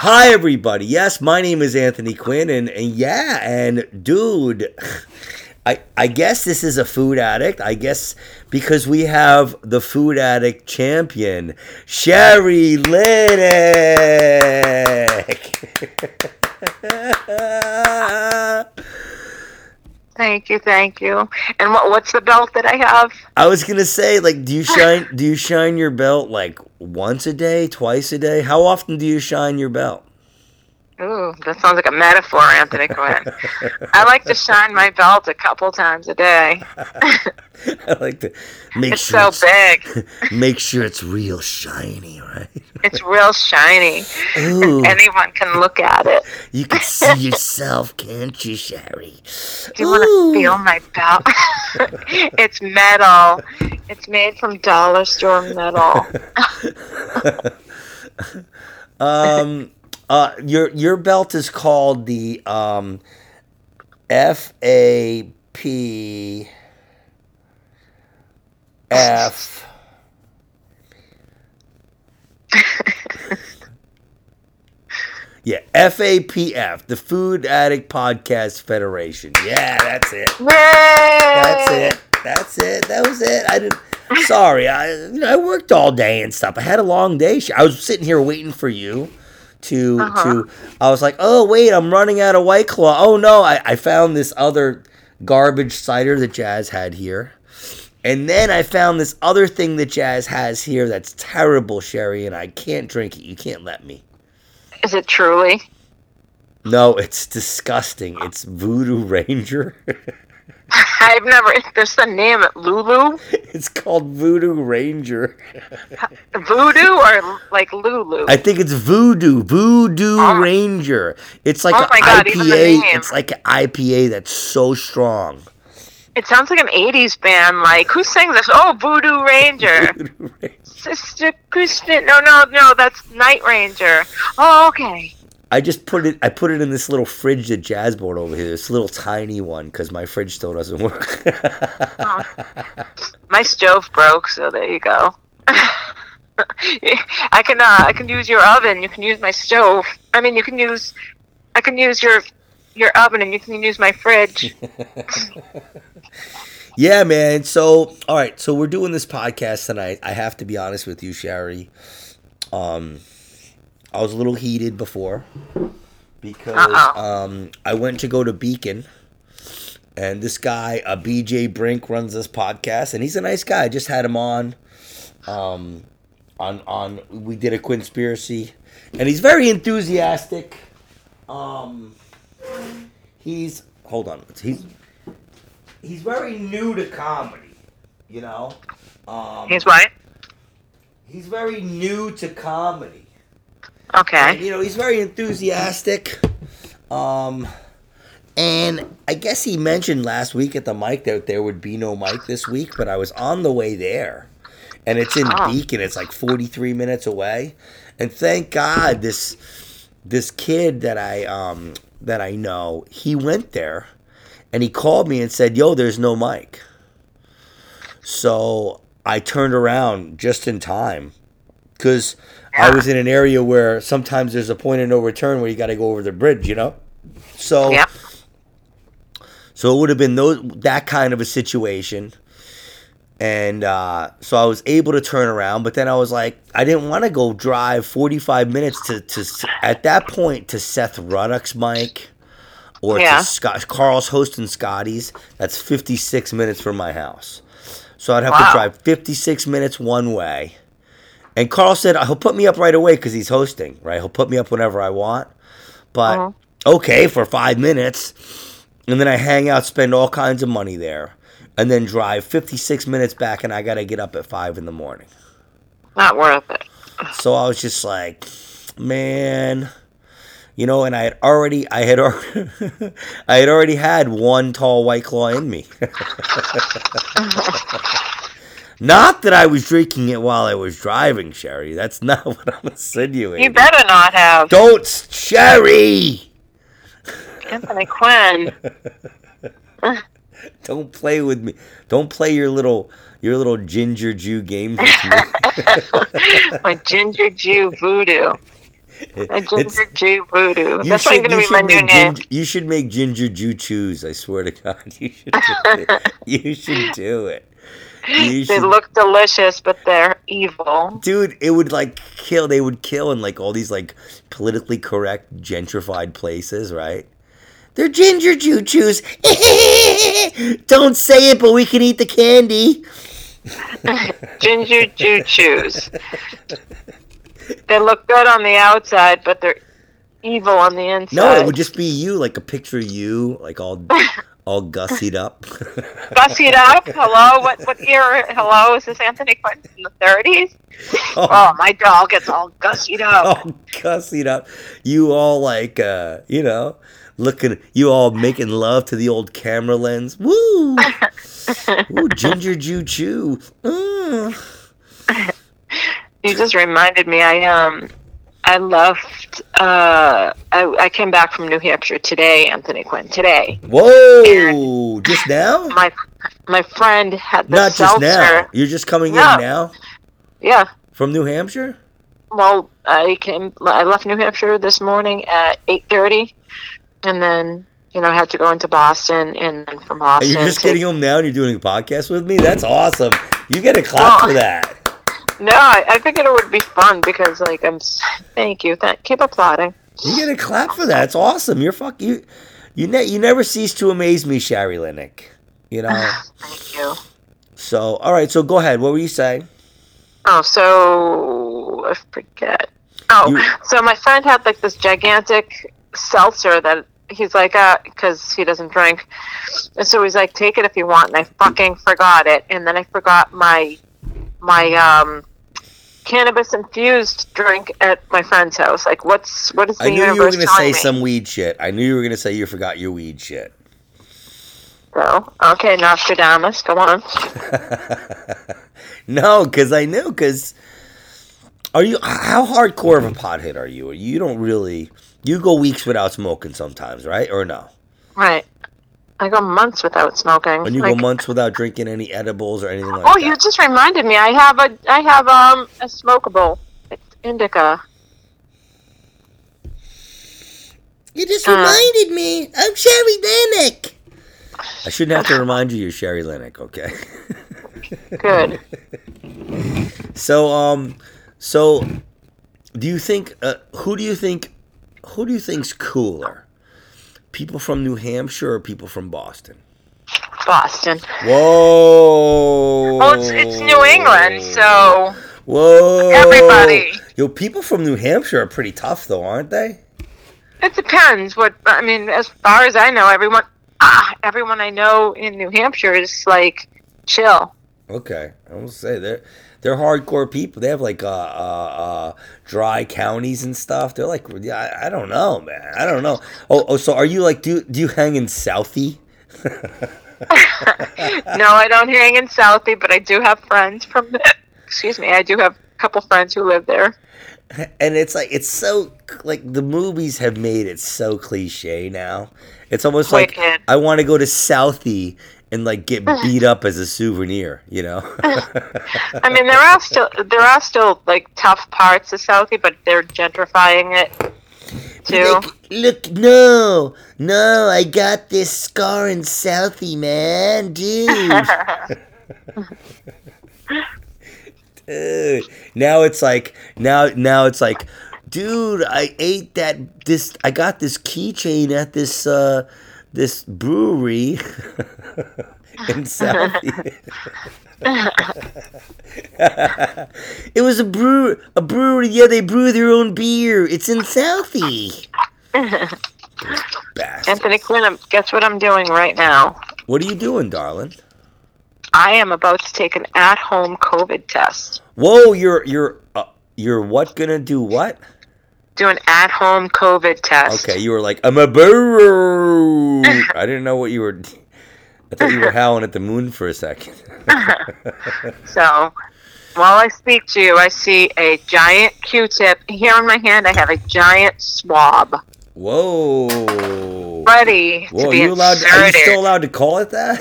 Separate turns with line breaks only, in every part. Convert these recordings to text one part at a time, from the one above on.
Hi, everybody. Yes, my name is Anthony Quinn, and, and yeah, and dude, I I guess this is a food addict. I guess because we have the food addict champion, Sherry Liddick.
Thank you, thank you. And what what's the belt that I have?
I was gonna say, like, do you shine? do you shine your belt like once a day, twice a day? How often do you shine your belt?
Ooh, that sounds like a metaphor, Anthony Quinn. I like to shine my belt a couple times a day.
I like to make
it's
sure
so big.
make sure it's real shiny, right?
It's real shiny.
Ooh.
Anyone can look at it.
You can see yourself, can't you, Sherry?
Do you want to feel my belt? it's metal. It's made from dollar store metal.
Um, uh, your your belt is called the um, F A P F. Yeah, FAPF, the Food Addict Podcast Federation. Yeah, that's it. That's it. That's it. That was it. I didn't. Sorry, I you know I worked all day and stuff. I had a long day. I was sitting here waiting for you to
Uh-huh.
to. I was like, oh wait, I'm running out of White Claw. Oh no, I, I found this other garbage cider that Jazz had here, and then I found this other thing that Jazz has here that's terrible, Sherry, and I can't drink it. You can't let me.
Is it truly?
No, it's disgusting. It's Voodoo Ranger.
I've never. There's the name it Lulu,
it's called Voodoo Ranger.
Voodoo, or like Lulu.
I think it's Voodoo, Voodoo
Oh.
Ranger. It's like
Oh
an
God,
IPA. It's like an IPA that's so strong.
It sounds like an '80s band. Like who sang this? Oh, Voodoo Ranger.
Voodoo Ranger.
Sister Christian. No, no, no. That's Night Ranger. Oh, okay.
I just put it. I put it in this little fridge that Jazz bought over here. This little tiny one because my fridge still doesn't work.
Oh. My stove broke, so there you go. I can uh, I can use your oven. You can use my stove. I mean, you can use I can use your your oven, and you can use my fridge.
yeah, man. So, all right. So we're doing this podcast tonight. I have to be honest with you, Sherry. Um, I was a little heated before because um, I went to go to Beacon, and this guy, uh, BJ Brink, runs this podcast, and he's a nice guy. I just had him on. Um, on on we did a conspiracy, and he's very enthusiastic. Um, he's hold on. He's he's very new to comedy. You know. Um,
He's what?
he's very new to comedy.
Okay.
You know, he's very enthusiastic. Um, and I guess he mentioned last week at the mic that there would be no mic this week, but I was on the way there, and it's in
Oh.
Beacon. It's like forty three minutes away, and thank God this this kid that I um that I know he went there, and he called me and said, "Yo, there's no mic." So I turned around just in time because I was in an area where sometimes there's a point of no return where you got to go over the bridge, you know. So
Yep.
so it would have been those that kind of a situation. And uh, so I was able to turn around, but then I was like, I didn't want to go drive 45 minutes to, to at that point to Seth Ruddock's mic or
Yeah.
to Scott, Carl's hosting Scotty's. That's 56 minutes from my house. So I'd have
Wow.
to drive 56 minutes one way. And Carl said he'll put me up right away because he's hosting, right? He'll put me up whenever I want. But
Mhm.
okay, for five minutes. And then I hang out, spend all kinds of money there, and then drive 56 minutes back, and I got to get up at five in the morning.
Not worth it.
So I was just like, man, you know, and I had already, I had already, I had already had one tall white claw in me. not that I was drinking it while I was driving, Sherry. That's not what I'm insinuating.
You better not have
Don't, Sherry.
Anthony Quinn.
Don't play with me. Don't play your little, your little ginger Jew games with me.
My ginger Jew voodoo. A
It's-
ginger Jew voodoo. That's
should,
gonna be my new name.
ginger, you should make ginger Jew choose. I swear to God, you should do it. you should do it.
They
should
look delicious, but they're evil.
dude it would like kill they would kill in like all these like politically correct gentrified places right they're ginger Jew chews. Don't say it, but we can eat the candy.
Ginger Jew chews. They look good on the outside, but they're evil on the inside.
No, it would just be you, like a picture of you, like all all gussied up.
Gussied up. Hello, what what year? Hello, is this Anthony Quinn in the thirties?
oh,
Oh, my doll gets all gussied up.
all gussied up. You all like uh, you know, looking you all making love to the old camera lens. Woo! Ooh, ginger Jew chew. Mm.
You just reminded me. I um, I left. Uh, I I came back from New Hampshire today, Anthony Quinn. Today,
Whoa! Just now?
my my friend had the
Not just now. You're just coming in now
Yeah.
from New Hampshire?
Well, I came. I left New Hampshire this morning at eight thirty, and then you know I had to go into Boston, and then from
Are
Boston.
You're just
to-
getting home now and you're doing a podcast with me? That's awesome. You get a clap
Oh.
for that.
No, I, I figured it would be fun because like I'm. Thank you. Thank. Keep applauding.
You get a clap for that. It's awesome. You're fuck you. You ne- you never cease to amaze me, Sherry Linick. You know.
Thank you.
So all right. So go ahead. What were you saying?
Oh, so I forget. Oh,
You-
so my friend had like this gigantic seltzer that he's like, uh, because he doesn't drink, and so he's like, take it if you want, and I fucking forgot it, and then I forgot my my um cannabis infused drink at my friend's house. Like, what's what is the
I knew you were gonna say
me?
some weed shit. I knew you were gonna say you forgot your weed shit.
So, okay, Nostradamus, go on.
no, because I knew. Because are you? How hardcore of a pothead are you? You don't really. You go weeks without smoking sometimes, right? Or no?
Right. I go months without smoking.
And you
Like-
go months without drinking any edibles or anything like
Oh,
that.
Oh, you just reminded me. I have a I have um a smokable. It's indica.
You just
Uh.
reminded me. I'm Sherry Linick. I shouldn't have to remind you you're Sherry Linick, okay?
Good.
so, um, so, do you think, uh, who do you think, who do you think's cooler? People from New Hampshire or people from Boston?
Boston.
Whoa!
Well, it's it's New England, so
Whoa!
everybody.
Yo, people from New Hampshire are pretty tough, though, aren't they?
it depends. What I mean, as far as I know, everyone ah everyone I know in New Hampshire is like chill.
Okay, I will say they're they're hardcore people. They have like uh, uh, uh, dry counties and stuff. They're like, yeah, I, I don't know, man. I don't know. Oh, oh, so are you like do do you hang in Southie?
no, I don't hang in Southie, but I do have friends from. Excuse me, I do have a couple friends who live there.
And it's like it's so like the movies have made it so cliche now. It's almost like I want to go to Southie and like get beat up as a souvenir. You know?
I mean, there are still there are still like tough parts of Southie, but they're gentrifying it too.
Like, look, no, no, I got this scar in Southie, man, dude. Dude. Now it's like now now it's like, dude, I ate that this I got this keychain at this uh this brewery in Southie. it was a brew a brewery, yeah, they brew their own beer. It's in Southie.
Anthony Quinn, um, guess what I'm doing right now?
What are you doing, darling?
I am about to take an at-home COVID test.
Whoa, you're you're uh, you're what gonna do what?
Do an at-home COVID test.
Okay, you were like, I'm a burro. I didn't know what you were. I thought you were howling at the moon for a second.
So, while I speak to you, I see a giant Q-tip. Here in my hand, I have a giant swab
Whoa.
ready
Whoa,
to
are you allowed? Are you still allowed to call it that?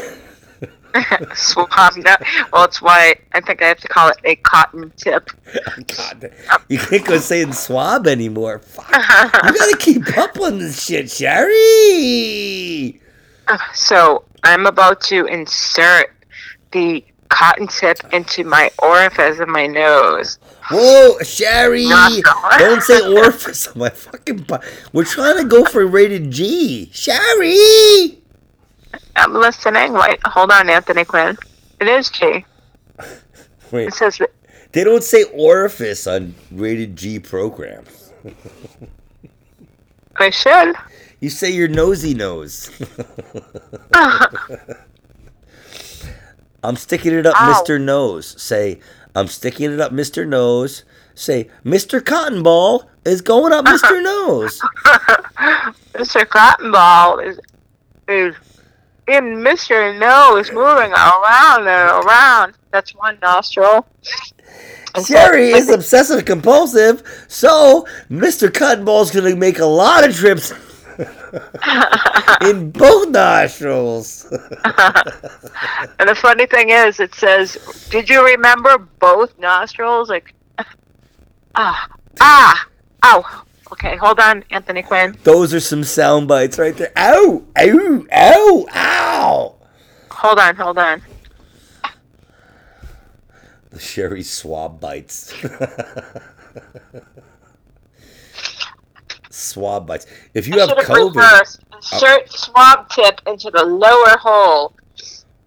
swab. No, well, it's why I think I have to call it a cotton tip.
God, you can't go saying swab anymore. Fuck. You gotta keep up on this shit, Sherry.
Uh, so I'm about to insert the cotton tip into my orifice of my nose.
Whoa, Sherry! Don't say orifice on my fucking. Bu- We're trying to go for rated G, Sherry.
I'm listening. Wait, hold on, Anthony Quinn. It is G.
Wait,
It says
they don't say orifice on rated G programs.
I should.
You say your nosy nose. I'm sticking it up, oh.
Ow.
Mr. Nose. Say, I'm sticking it up, Mr. Nose. Say, Mr. Cotton Ball is going up, Mr. Nose.
Mr. Cotton Ball is is in Mr. Nose moving around and around. That's one nostril. And so-
Sherry is obsessive compulsive, so Mr. Cotton Ball's gonna make a lot of trips in both nostrils.
And the funny thing is, it says, "Did you remember both nostrils?" Like, ah, ah, ow. Okay, hold on, Anthony Quinn.
Those are some sound bites right there. Ow! Ow! Ow! Ow!
Hold on, hold on.
The Sherry swab bites. swab bites. If you have
have
COVID,
reversed. Oh. Insert swab tip into the lower hole.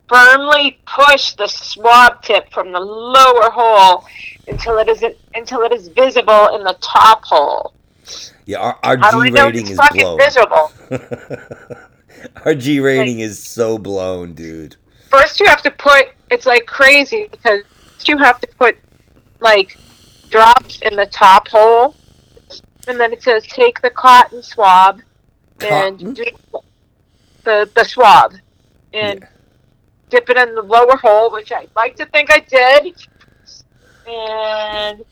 Firmly push the swab tip from the lower hole until it is until it is visible in the top hole.
Yeah, our, our
How do I
G rating is blown.
visible?
our G rating is so blown, dude.
First, you have to put. It's like crazy because you have to put like drops in the top hole, and then it says take the cotton swab and do the the swab and
Yeah.
dip it in the lower hole, which I like to think I did. And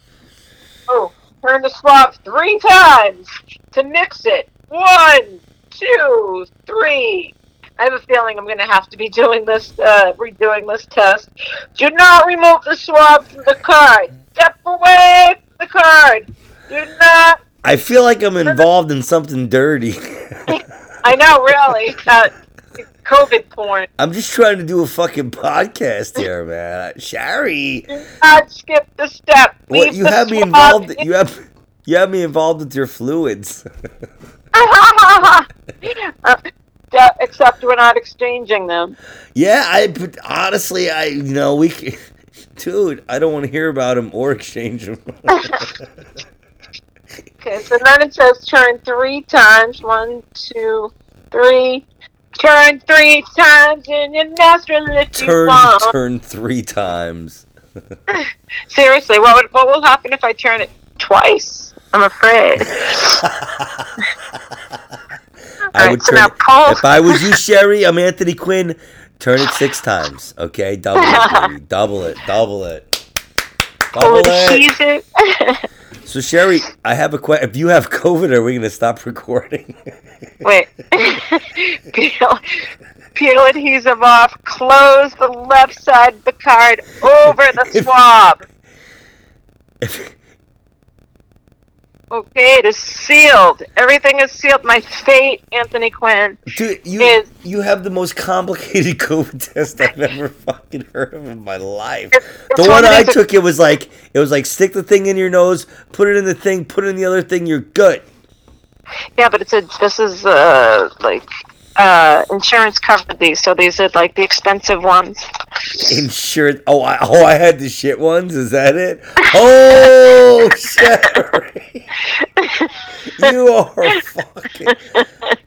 oh, turn the swab three times to mix it. One, two, three. I have a feeling I'm going to have to be doing this, uh, redoing this test. Do not remove the swab from the card. Step away from the card. Do not.
I feel like I'm involved in something dirty.
I know, really. Uh, COVID porn.
I'm just trying to do a fucking podcast here, man. Sherry,
Do not skip the step.
what you have me involved?
in-
You have you have me involved with your fluids.
uh, yeah, except we're not exchanging them.
yeah, I but honestly, I you know we, dude, I don't want to hear about them or exchange them.
Okay, so then it says turn three times. One, two, three. Turn three times in your nostril if you
turn
want.
turn three times.
Seriously, what would, what will happen if I turn it twice? I'm afraid.
I
Alright,
would
so
turn
now
it,
Paul-
if I was you, Sherry. I'm Anthony Quinn. Turn it six times, okay? Double it, baby. double it, double it, double it. So Sherry, I have a question. If you have COVID, are we going to stop recording?
Wait. peel, peel adhesive off. Close the left side of the card over the
If-
swab.
If-
Okay, it is sealed. Everything is sealed. My fate, Anthony Quinn.
Dude, you
Is-
you have the most complicated COVID test I've ever fucking heard of in my life.
It's-
The one I took, it was like it was like stick the thing in your nose, put it in the thing, put it in the other thing, you're good.
Yeah, but it's a. This is uh like uh insurance covered these, so these are like the expensive ones.
Insured. Oh, I, oh, I had the shit ones. Is that it? Oh, Sherry, you are fucking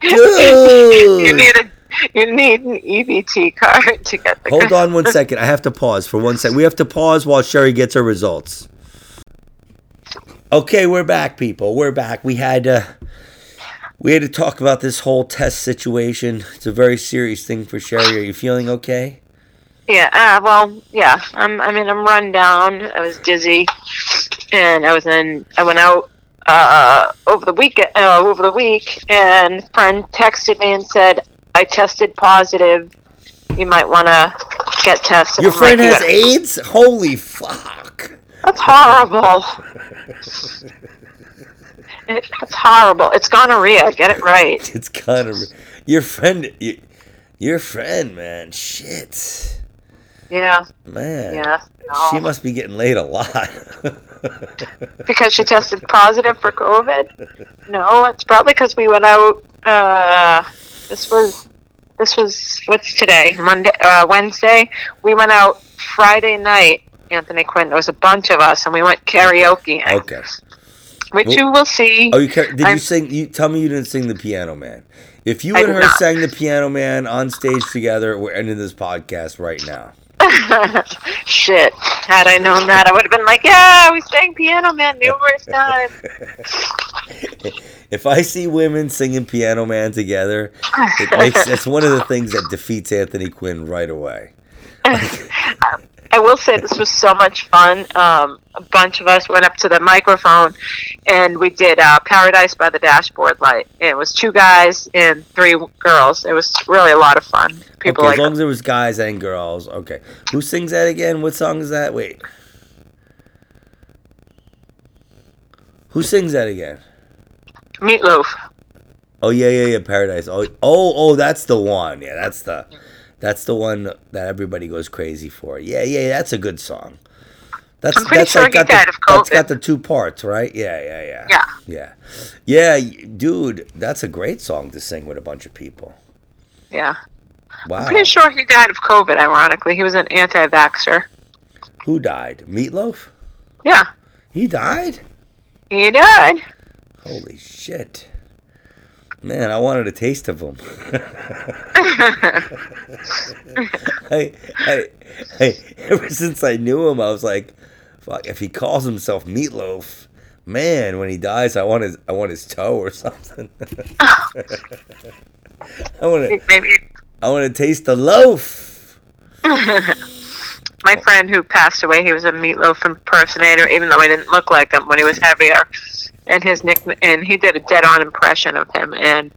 you need a. You need an EBT card to get the.
Hold on one second. I have to pause for one second. We have to pause while Sherry gets her results. Okay, we're back, people. We're back. We had uh, we had to talk about this whole test situation. It's a very serious thing for Sherry. Are you feeling okay?
Yeah. Uh, well, yeah. I'm. I mean, I'm run down. I was dizzy, and I was in. I went out uh over the week. Uh, over the week, and friend texted me and said I tested positive. You might want to get tested.
Your
I'm
friend
like,
has AIDS? Holy fuck.
That's horrible. It, it's horrible. It's gonorrhea. Get it right.
It's of your friend. Your, your friend, man. Shit,
Yeah.
man.
Yeah.
She must be getting laid a lot.
because she tested positive for COVID. No, it's probably because we went out. Uh, this was this was what's today? Monday, uh, Wednesday. We went out Friday night. Anthony Quinn. There was a bunch of us, and we went karaoke,
okay.
Which you will see.
Oh, you did you
I'm-
sing? You tell me you didn't sing the Piano Man. If you and her
not.
sang the Piano Man on stage together, we're ending this podcast right now.
Shit. Had I known that, I would have been like, yeah, we sang Piano Man numerous times.
If I see women singing Piano Man together, it makes it's one of the things that defeats Anthony Quinn right away.
Um, I will say this was so much fun. Um, a bunch of us went up to the microphone and we did uh, Paradise by the Dashboard Light. It was two guys and three girls. It was really a lot of fun. People
okay,
like
as long as there was guys and girls. Okay, who sings that again? What song is that? Wait, who sings that again?
Meatloaf.
Oh yeah, yeah, yeah. Paradise. Oh, oh, oh. That's the one. Yeah, that's the, that's the one that everybody goes crazy for. Yeah, yeah. That's a good song. That's
I'm pretty
that's
sure
like
he
got
died
the,
of
that's
COVID.
got the two parts, right? Yeah, yeah, yeah.
Yeah.
Yeah, yeah, dude. That's a great song to sing with a bunch of people.
Yeah.
Wow.
I'm pretty sure he died of COVID, ironically. He was an anti vaxxer.
Who died? Meatloaf.
Yeah.
He died.
He died.
Holy shit. Man, I wanted a taste of him. I, I, I, ever since I knew him, I was like, "Fuck!" If he calls himself Meatloaf, man, when he dies, I want his, I want his toe or something. I want to, I want to taste the loaf.
my friend who passed away, he was a meatloaf impersonator, even though he didn't look like him when he was heavier. And his nick and he did a dead-on impression of him. And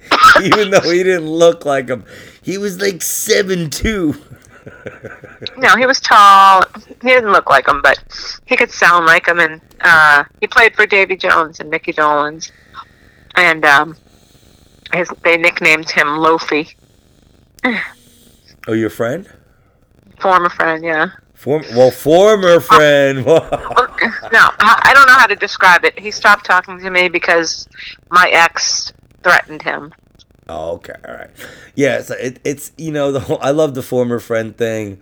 Even though he didn't look like him, he was like seven two.
no, he was tall. He didn't look like him, but he could sound like him. And uh, he played for Davy Jones and Mickey Dolenz. And um, his, they nicknamed him Loafy,
Oh, your friend?
Former friend. Yeah.
Form, well, former uh, friend.
no, I I don't know how to describe it. He stopped talking to me because my ex threatened him.
Oh, okay, all right. Yeah, it's it, it's you know the whole, I love the former friend thing.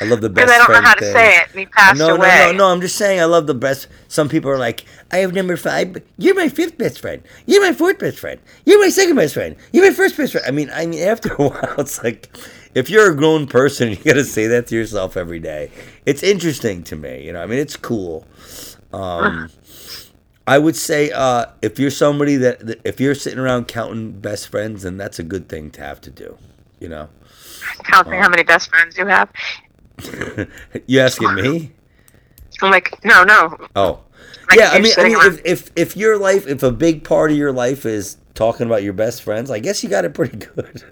I love the best friend.
Because I don't know how to
thing.
say it, and he passed
no,
away.
no, no, no. I'm just saying I love the best. Some people are like, I have number five. You're my fifth best friend. You're my fourth best friend. You're my second best friend. You're my first best friend. I mean, I mean, after a while, it's like, if you're a grown person, you gotta say that to yourself every day. It's interesting to me. You know, I mean, it's cool. Um, I would say uh, if you're somebody that, if you're sitting around counting best friends, then that's a good thing to have to do. You know,
Counting how many best friends you have.
you asking me?
I'm like, no, no.
Oh,
Like,
yeah. I mean, I mean, if, if if your life, if a big part of your life is talking about your best friends, I guess you got it pretty good.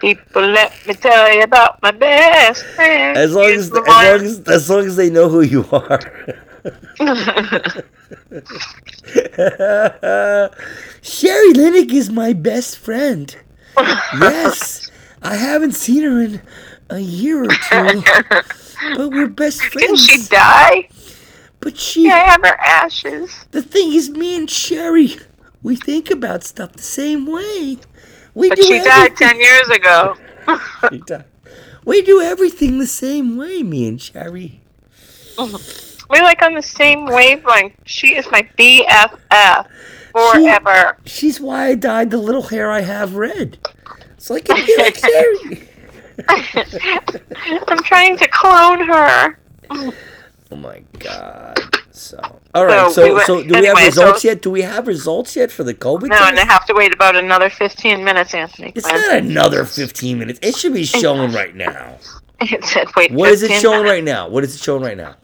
People, let me tell you about my best friend.
As long as as long as as long as they know who you are. Sherry Linick is my best friend. Yes, I haven't seen her in a year or two, but we're best friends.
Didn't she die?
But she,
Yeah, I have her ashes.
the thing is, me and Sherry, we think about stuff the same way. We
But
do
she died ten years ago.
She died. We do everything the same way, me and Sherry.
We're like on the same wavelength. She is my BFF forever.
She's why I dyed the little hair I have red. So I can be like Sherry.
I'm trying to clone her.
Oh my god. So all right.
So
So
we went-
so do we have results
so-
yet? Do we have results yet for the COVID
No, and I have to wait about another 15 minutes, Anthony.
It's not another fifteen minutes. It should be showing right now.
It said, wait.
What is it showing
minutes.
right now? What is it showing right now?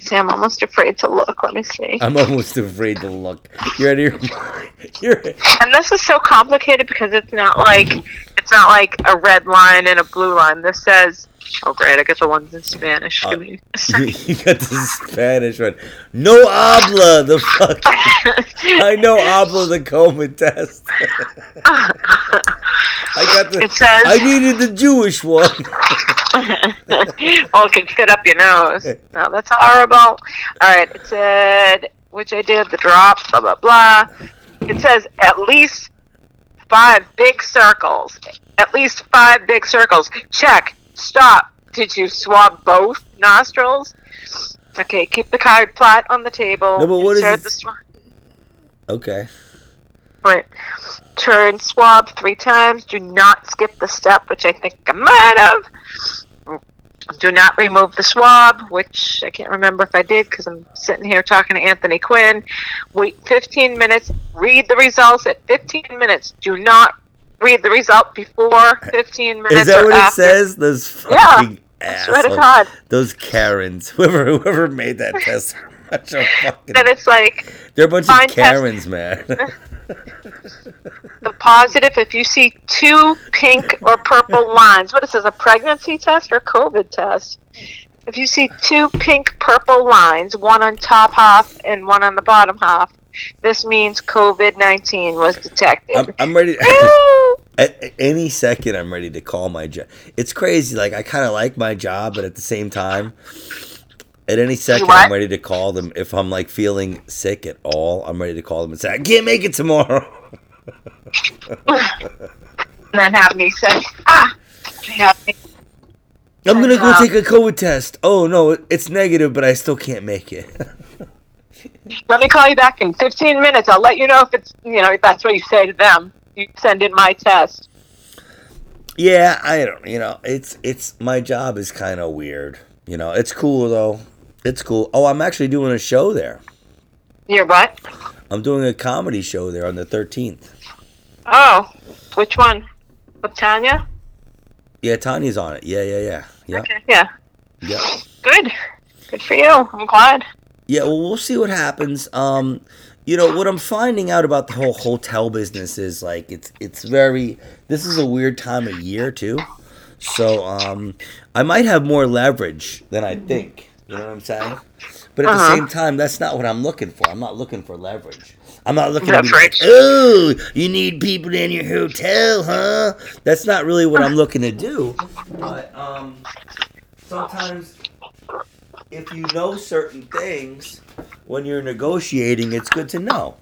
See, I'm almost afraid to look. Let me see.
I'm almost afraid to look. You're out of your mind. You're
And this is so complicated because it's not like it's not like a red line and a blue line. This says, oh great, I get the ones in Spanish.
Uh,
Give me
you, got the Spanish one. No habla the fuck. I know habla the Coleman test. I got the.
It says-
I needed the Jewish one.
oh, it can fit up your nose. No, that's horrible. All right, it said, which I did, the drop, blah, blah, blah. It says at least five big circles. At least five big circles. Check. Stop. Did you swab both nostrils? Okay, keep the card flat on the table.
No, but what is
Insert the
Okay.
Right. Turn swab three times. Do not skip the step, which I think I might have. Do not remove the swab, which I can't remember if I did because I'm sitting here talking to Anthony Quinn. Wait 15 minutes. Read the results at 15 minutes. Do not read the result before 15 minutes.
Is that what it says? Those
Yeah.
fucking
I swear to. God.
Those Karens. Whoever whoever made that test are a bunch of fucking.
Then it's like
They're a bunch of
test.
Karens, man.
the positive if you see two pink or purple lines. What is this, a pregnancy test or COVID test? If you see two pink purple lines, one on top half and one on the bottom half, this means COVID 19 was detected.
I'm, I'm ready.
Woo!
At at any second, I'm ready to call my job. It's crazy. Like I kind of like my job, but at the same time, at any second,
what?
I'm ready to call them. If I'm like feeling sick at all, I'm ready to call them and say I can't make it tomorrow.
and then have me say, ah, have me.
I'm gonna go take a COVID test. Oh no, it's negative, but I still can't make it.
Let me call you back in 15 minutes. I'll let you know if it's, you know, if that's what you say to them. You send in my test.
yeah, I don't. You know, it's it's my job is kind of weird. You know, it's cool though. It's cool. Oh, I'm actually doing a show there.
You're what?
I'm doing a comedy show there on the 13th.
Oh, which one? With Tanya?
Yeah, Tanya's on it. Yeah, yeah, yeah. Yeah,
Okay. Yeah.
yeah.
Good. Good for you. I'm glad.
Yeah, well, we'll see what happens. Um, you know what I'm finding out about the whole hotel business is like it's it's very. This is a weird time of year too, so um, I might have more leverage than I think. You know what I'm saying? But at
Uh-huh.
the same time, that's not what I'm looking for. I'm not looking for leverage. I'm not looking to be like, oh, you need people in your hotel, huh? That's not really what I'm looking to do. But um, sometimes if you know certain things when you're negotiating, it's good to know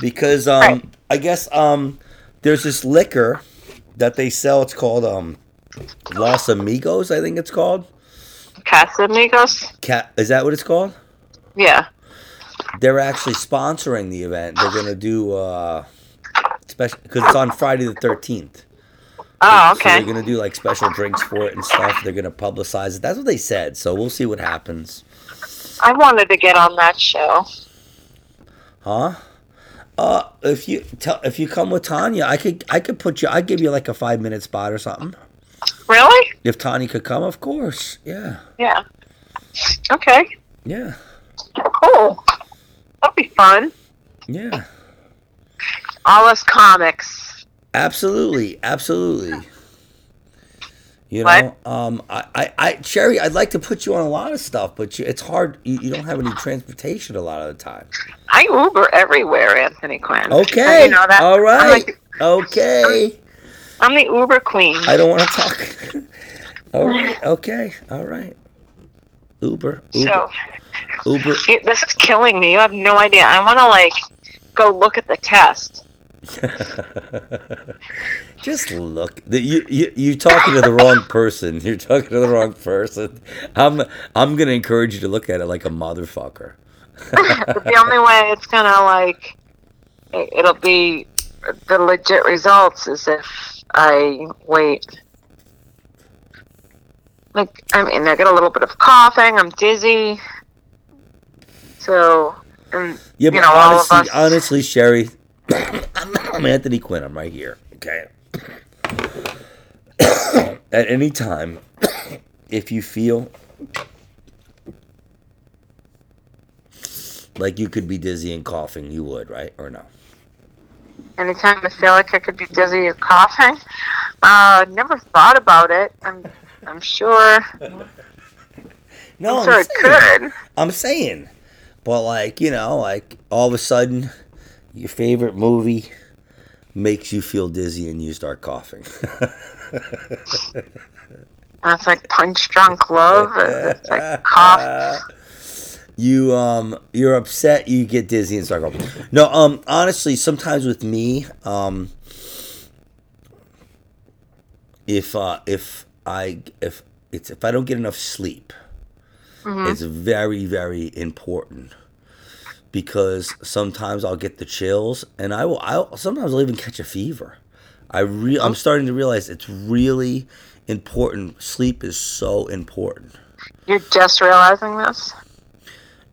because um,
Right.
I guess um, there's this liquor that they sell. It's called um, Los Amigos, I think it's called.
Casamigos?
Cat, is that what it's called?
Yeah.
They're actually sponsoring the event. They're gonna do uh, special because it's on Friday the 13th.
Oh, okay.
So they're gonna do like special drinks for it and stuff. They're gonna publicize it. That's what they said. So we'll see what happens.
I wanted to get on that show.
Huh? Uh, if you tell if you come with Tanya, I could I could put you. I'd give you like a five minute spot or something.
Really?
If Tanya could come, of course. Yeah,
Yeah. Okay.
yeah,
Cool. That'll be fun.
yeah.
All us comics.
Absolutely, absolutely. You
What?
know, um, I, I, I, Sherry, I'd like to put you on a lot of stuff, but you, it's hard. You, you don't have any transportation a lot of the time.
I Uber everywhere, Anthony Quinn.
Okay,
You know that?
all
I'm,
okay.
I'm the Uber queen.
I don't want to talk. all right, okay, all right. Uber, Uber,
So
Uber.
it- this is killing me. You have no idea. I want to like go look at the test.
Just look. You you you're talking to the wrong person. You're talking to the wrong person. I'm I'm gonna encourage you to look at it like a motherfucker.
the only way it's gonna like it- it'll be the legit results is if I wait. Like I mean, I get a little bit of coughing. I'm dizzy. So, and
Yeah,
you know, all of
honestly,
us.
honestly, Sherry, I'm, I'm Anthony Quinn. I'm right here. Okay. At any time, if you feel like you could be dizzy and coughing, you would, right? Or no?
anytime I feel like I could be dizzy and coughing, Uh, never thought about it. I'm, I'm sure.
No,
I'm sure
I'm
it
saying.
could.
I'm saying. But like, you know, like all of a sudden your favorite movie makes you feel dizzy and you start coughing.
That's like punch drunk love. It's like cough.
you um you're upset, you get dizzy and start coughing. No, um honestly, sometimes with me, um if uh if I if it's if I don't get enough sleep, Mm-hmm. it's very very important because sometimes I'll get the chills and I will I'll sometimes I'll even catch a fever. I re- I'm oh. starting to realize it's really important. Sleep is so important.
You're just realizing this.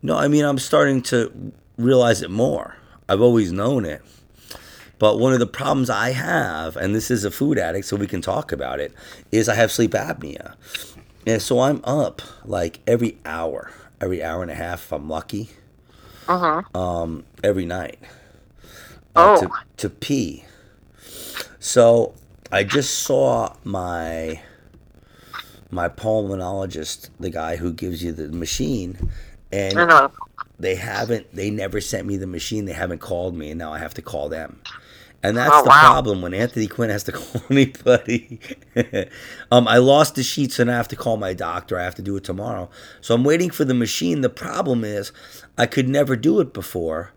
No, I mean I'm starting to realize it more. I've always known it. But one of the problems I have, and this is a food addict, so we can talk about it, is I have sleep apnea. And so I'm up like every hour, every hour and a half if I'm lucky,
Uh huh.
um, every night. uh,
Oh.
to, to pee. So I just saw my my pulmonologist, the guy who gives you the machine, and
know.
they haven't they never sent me the machine they haven't called me and now i have to call them and that's
Oh,
the
wow.
problem when anthony quinn has to call anybody um, i lost the sheets and i have to call my doctor i have to do it tomorrow so i'm waiting for the machine the problem is i could never do it before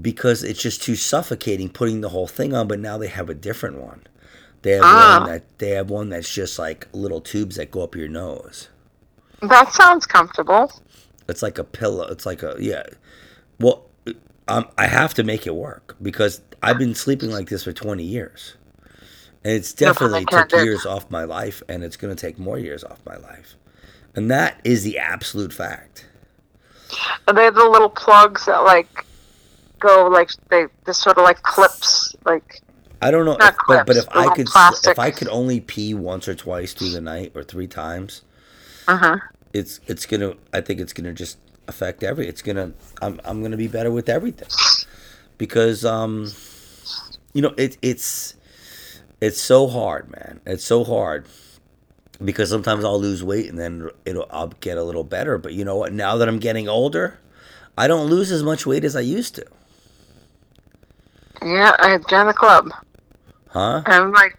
because it's just too suffocating putting the whole thing on but now they have a different one they have
Ah.
one that they have one that's just like little tubes that go up your nose
That sounds comfortable.
it's like a pillow. It's like a yeah. Well, um, I have to make it work because I've been sleeping like this for twenty years, and it's
No
definitely took years off my life, and it's going to take more years off my life, and that is the absolute fact.
Are they the little plugs that like go like they this sort of like clips like
I don't know, if, but, but if I could,
plastic.
if I could only pee once or twice through the night or three times,
uh huh.
it's it's gonna. I think it's gonna just affect every. It's gonna. I'm I'm gonna be better with everything, because um, you know it it's it's so hard, man. It's so hard because sometimes I'll lose weight and then it'll I'll get a little better. But you know what? Now that I'm getting older, I don't lose as much weight as I used to.
Yeah, I joined the club.
Huh?
I'm like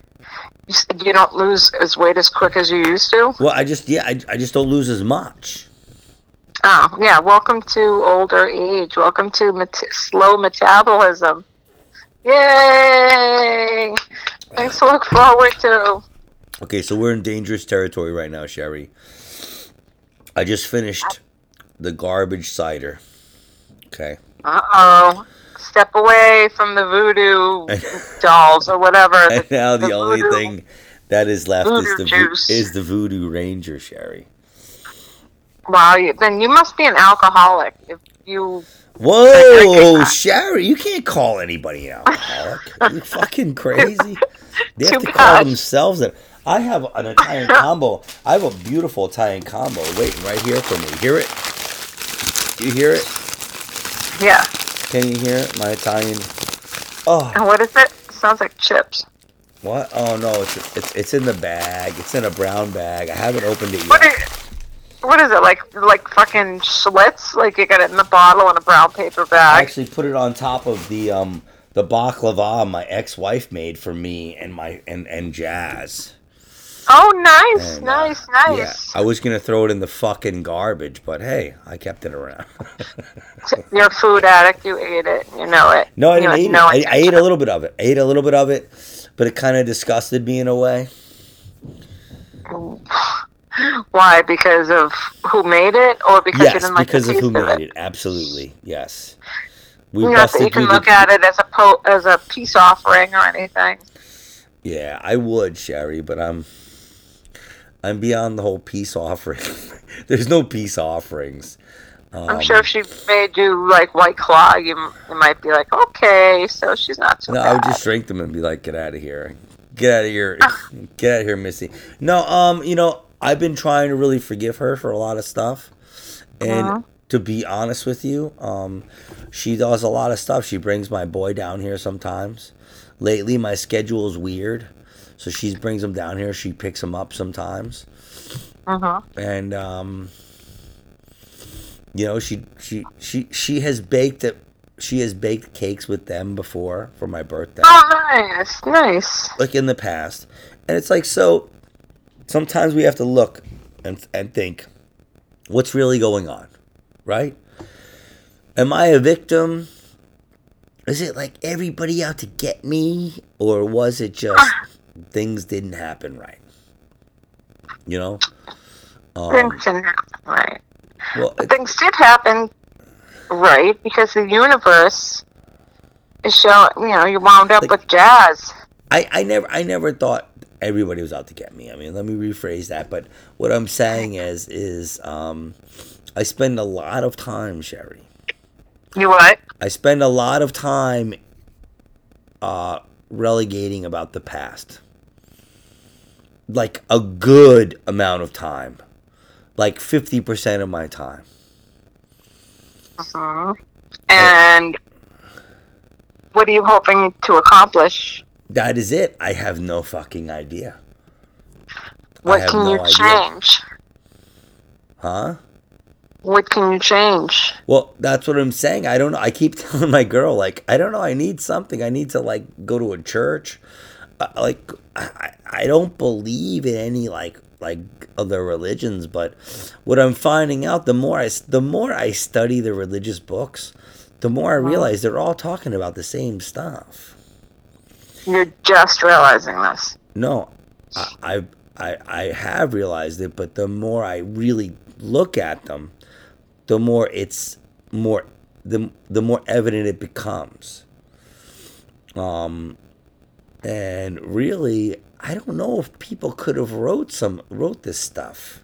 you you don't lose as weight as quick as you used to.
Well, I just yeah, I, I just don't lose as much.
Oh yeah, welcome to older age. Welcome to met- slow metabolism. Yay! Thanks to look forward to.
Okay, so we're in dangerous territory right now, Sherry. I just finished the garbage cider. Okay.
Uh oh. Step away from the voodoo dolls or whatever.
And now the, only
voodoo-
thing that is left is the vo- is the voodoo ranger, Sherry.
Wow, you, then you must be an alcoholic if you.
Whoa. Sherry, you can't call anybody an alcoholic. you fucking crazy. They have to call themselves that. I have an Italian combo. I have a beautiful Italian combo waiting right here for me. Hear it? You hear it?
Yeah.
Can you hear it? My Italian. Oh,
And what is it? Sounds like chips.
what? Oh no, it's it's it's in the bag. It's in a brown bag. I haven't opened it
What
yet.
are, What is it like? Like fucking Schlitz? Like you got it in the bottle in a brown paper bag?
I actually put it on top of the um the baklava my ex-wife made for me and my and and Jazz.
Oh, nice,
And, uh,
nice,
Yeah,
nice.
I was gonna throw it in the fucking garbage, but hey, I kept it around.
You're a food addict. You ate it. You know it.
no, I didn't
had
eat
no
it. I, I ate a little bit of it. I ate a little bit of it, but it kind of disgusted me in a way.
Why? Because of who made it, or because you
yes,
didn't like
because
the
of who
taste
made
it?
it. Absolutely, yes. We
that
busted
you can look
the.
at it as a po- as a peace offering or anything.
Yeah, I would, Sherry, but I'm I'm beyond the whole peace offering. There's no peace offerings. Um,
I'm sure if she made you like White Claw, you, you might be like, okay, so she's not too
No,
bad.
I would just drink them and be like, "Get out of here, get out of here, get out of here, Missy." No, um, you know, I've been trying to really forgive her for a lot of stuff, and
Uh-huh.
to be honest with you, um, she does a lot of stuff. She brings my boy down here sometimes. Lately, my schedule is weird So she brings him down here. She picks him up sometimes,
Uh-huh.
and um, you know, she she she she has baked it. She has baked cakes with them before for my birthday,
Oh, nice, nice.
like in the past, and it's like so. Sometimes we have to look and and think, what's really going on, right? Am I a victim? Is it like everybody out to get me, or was it just things didn't happen right? You know. Um,
Things didn't happen right.
well,
But things did happen right because the universe is showing. You know, you wound up
Like-
with jazz.
I, I never I never thought everybody was out to get me. I mean, let me rephrase that. But what I'm saying is is um, I spend a lot of time, Sherry.
You what?
I spend a lot of time uh, relegating about the past. Like a good amount of time. Like 50% of my time.
Mhm. And what are you hoping to accomplish?
That is it. I have no fucking idea.
What can
no
you
idea.
change?
Huh?
What can you change?
Well, that's what I'm saying. I don't know. I keep telling my girl, like, I don't know. I need something. I need to, like, go to a church. Uh, like, I, I don't believe in any, like, like other religions. But what I'm finding out, the more I, the more I study the religious books, the more I realize they're all talking about the same stuff.
You're just realizing this.
No, I, I, I, I have realized it, but the more I really look at them, the more it's more the the more evident it becomes. Um, and really, I don't know if people could have wrote some wrote this stuff,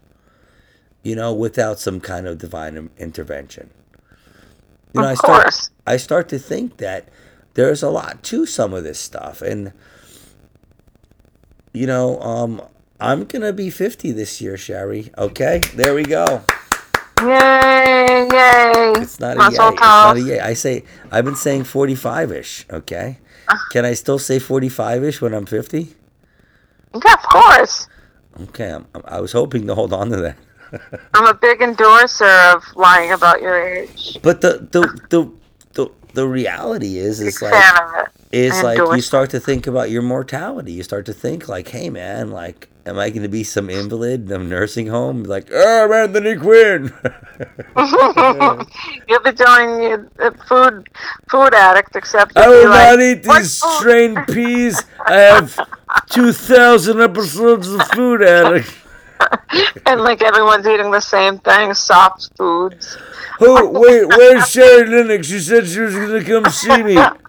you know, without some kind of divine intervention. You know, I
of
start
course.
I start to think that there's a lot to some of this stuff, and you know, um, I'm gonna be 50 this year, Sherry. Okay, there we go.
Yay! Yay!
It's not a yay. It's not a yay. I say I've been saying 45ish. Okay, can I still say 45ish when I'm 50?
Yeah, of course.
Okay, I'm, I was hoping to hold on to that.
I'm a big endorser of lying about your age.
But the the the the, reality is is like
fan of it.
is like you start to think about your mortality. You start to think like, hey man, like, am I going to be some invalid in a nursing home? Like, oh, I'm Anthony Quinn.
You'll be telling you a food food addict, except
I will
like,
not eat these
food?"
strained peas. I have two thousand episodes of Food Addict.
and like everyone's eating the same thing, soft foods.
Who? Wait, where's Sherry Linux? She said she was going to come see me.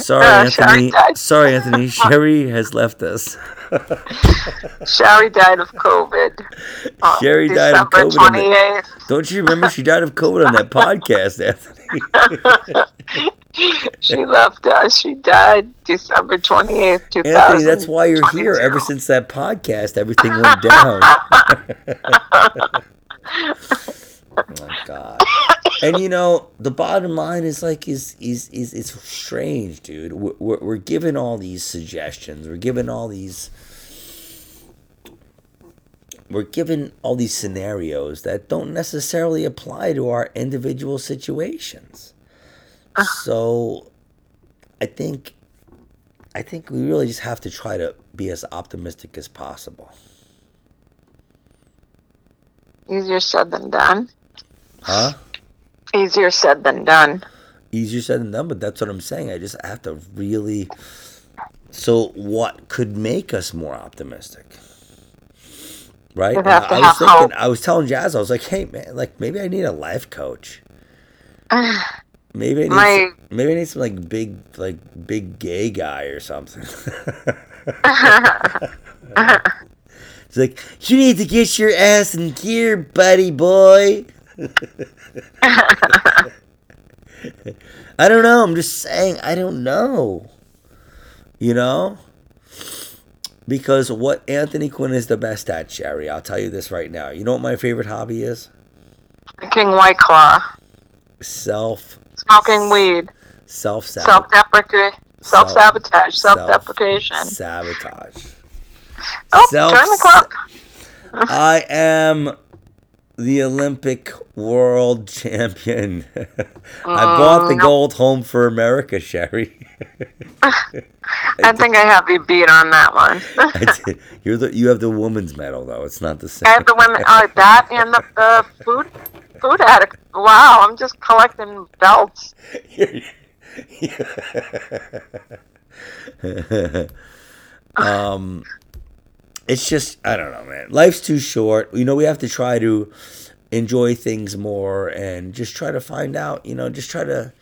Sorry,
Uh,
Anthony.
died.
Sorry, Anthony. Sherry has left us.
Sherry died of COVID. on
Sherry died of COVID on the-
28th.
Don't you remember she died of COVID on that podcast, Anthony?
she left us. She died December 28th, 2000.
Anthony, that's why you're here. Ever since that podcast, everything went down. oh God. And you know, the bottom line is like is is is it's strange, dude. We're, we're, we're given all these suggestions. We're given all these. We're given all these scenarios that don't necessarily apply to our individual situations. Ah. So, I think, I think we really just have to try to be as optimistic as possible.
Easier said than done.
Huh?
Easier said than done.
easier said than done, but that's what I'm saying. I just have to really. So, what could make us more optimistic? Right? I, was thinking,
hope.
I was telling Jazz, I was like, hey, man, like maybe I need a life coach. Maybe I need,
My-
some, maybe I need some like big, like big gay guy or something. It's like you need to get your ass in gear, buddy boy. I don't know. I'm just saying. I don't know. You know, because what Anthony Quinn is the best at, Sherry. I'll tell you this right now. You know what my favorite hobby is?
Drinking White Claw.
Self,
Smoking weed.
self
Self-deprecating. Self sabotage, self deprecation.
Sabotage.
Oh,
Self-
join the oh, club.
I am the Olympic world champion. I bought the
Mm,
gold home for America, Sherry.
I think I have you beat on that one.
You're the you have the woman's medal though. It's not the same.
I have the women. Oh, that and the, the food food addict. Wow, I'm just collecting belts.
um, it's just I don't know, man. Life's too short. You know, we have to try to enjoy things more and just try to find out. You know, just try to.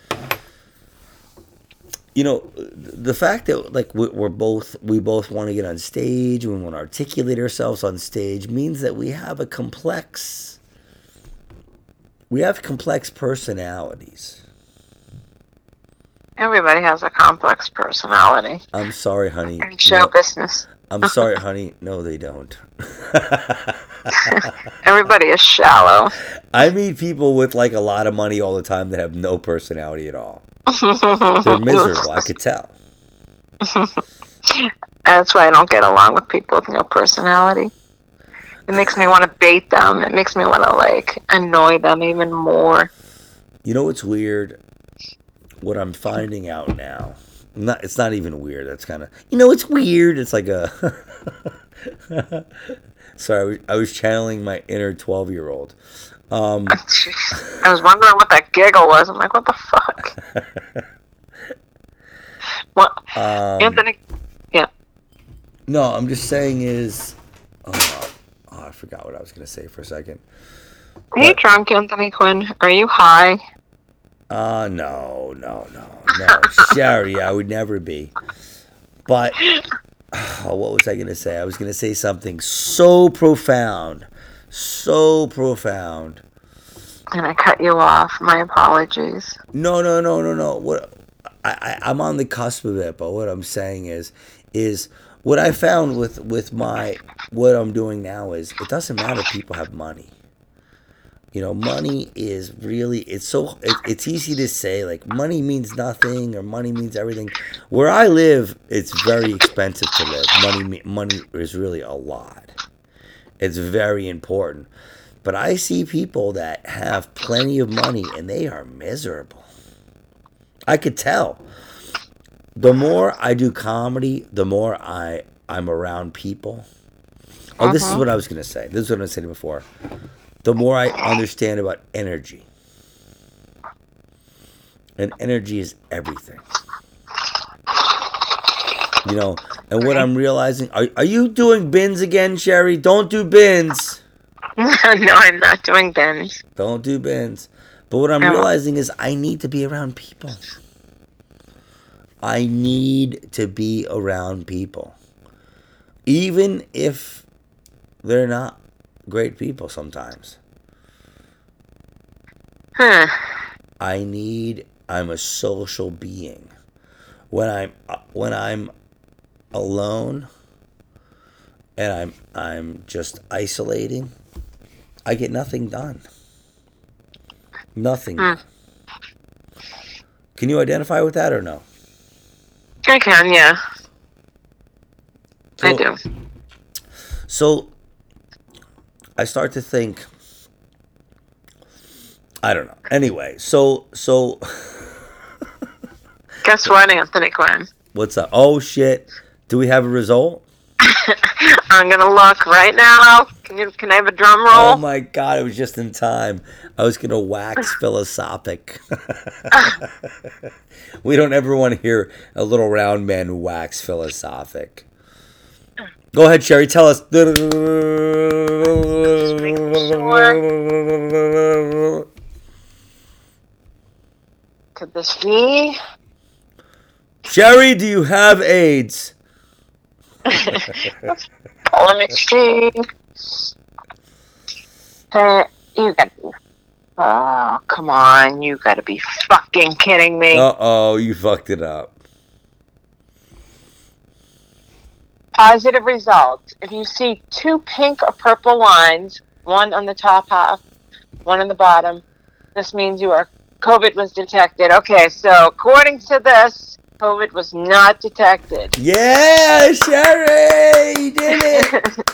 You know, the fact that like we- we're both we both want to get on stage, we want to articulate ourselves on stage means that we have a complex. We have complex personalities.
Everybody has a complex personality
I'm sorry, honey.
show
No,
business.
I'm sorry, honey. No, they don't.
Everybody is shallow.
I meet people with like a lot of money all the time that have no personality at all. They're miserable. I could tell.
That's why I don't get along with people with no personality. It makes me want to bait them. It makes me want to like annoy them even more.
You know what's weird? What I'm finding out now. Not. It's not even weird. That's kind of. You know, it's weird. It's like a. Sorry, I was, I was channeling my inner twelve year old. Um,
I was wondering what that giggle was. I'm like, what the fuck? What,
um,
Anthony? Yeah.
No, I'm just saying is. Oh, oh, I forgot what I was gonna say for a second.
Are you drunk, Anthony Quinn? Are you high?
Uh no, no, no, no. Sherry, I would never be. But oh, what was I gonna say? I was gonna say something so profound, so profound.
And I cut you off. My apologies.
No, no, no, no, no. What I, I I'm on the cusp of it, but what I'm saying is, is what I found with with my what I'm doing now is it doesn't matter if people have money. You know, money is really it's so it, it's easy to say like money means nothing or money means everything. Where I live, it's very expensive to live. Money money is really a lot. It's very important. But I see people that have plenty of money and they are miserable. I could tell. The more I do comedy, the more I I'm around people. Oh, this is
Uh-huh.
what I was gonna say. This is what I said before. The more I understand about energy, and energy is everything. You know, and what I'm realizing are, are you doing bins again, Sherry? Don't do bins.
no, I'm not doing bins.
Don't do bins. But what I'm
No.
realizing is I need to be around people. I need to be around people. Even if they're not great people sometimes.
Huh.
I need I'm a social being. When I'm when I'm alone and I'm I'm just isolating, I get nothing done. Nothing.
Hmm.
Can you identify with that or no?
I can, yeah. I do.
So I start to think I don't know. Anyway, so so
Guess what, Anthony Quinn?
what's up? Oh shit. Do we have a result?
I'm gonna look right now. Can you? Can I have a drum roll?
Oh my god, it was just in time. I was gonna wax philosophic. we don't ever want to hear a little round man wax philosophic. Go ahead, Sherry. Tell us.
Could this be?
Sherry, do you have AIDS?
Let me see. Uh, you got. Oh, come on! You gotta be fucking kidding me.
Uh oh, you fucked it up.
Positive results. If you see two pink or purple lines, one on the top half, one on the bottom, this means you are COVID was detected. Okay, so according to this, COVID was not detected.
Yeah, Sherry, you did it.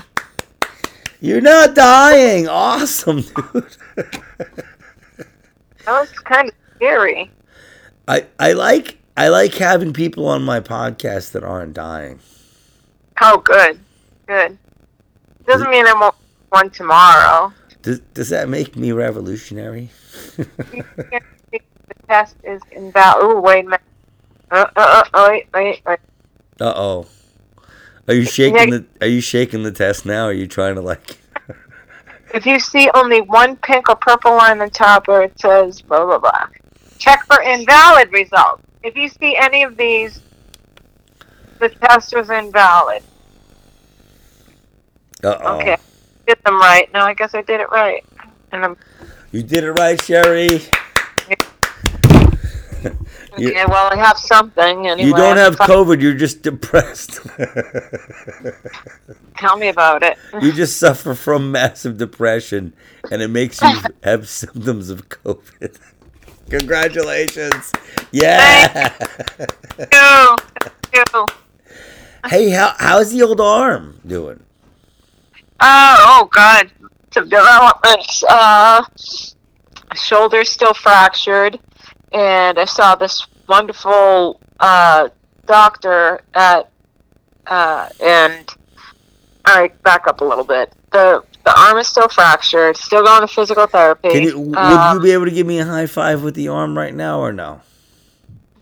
You're not dying. Awesome, dude.
That was kind of scary.
I I like I like having people on my podcast that aren't dying.
Oh, good, good. Doesn't mean I won't one tomorrow.
Does does that make me revolutionary?
the test is invalid. Oh, wait a minute. Uh, uh, uh, wait, wait, wait.
Uh oh. Are you shaking the Are you shaking the test now? Or are you trying to like?
If you see only one pink or purple line on top where it says blah blah blah, check for invalid results. If you see any of these, the test was invalid.
Uh oh.
Okay, did them right. No, I guess I did it right. And I'm
You did it right, Sherry. You-
okay. Well, I have something anyway.
You don't have COVID. You're just depressed.
Tell me about it.
you just suffer from massive depression, and it makes you have symptoms of COVID. Congratulations! Yeah.
Ew. Ew.
hey, how how's the old arm doing?
Uh, oh God, some developments. Uh, shoulder's still fractured, and I saw this wonderful uh, doctor at. Uh, and all right, back up a little bit. the The arm is still fractured. Still going to physical therapy.
Can you would
Um,
you be able to give me a high five with the arm right now or no?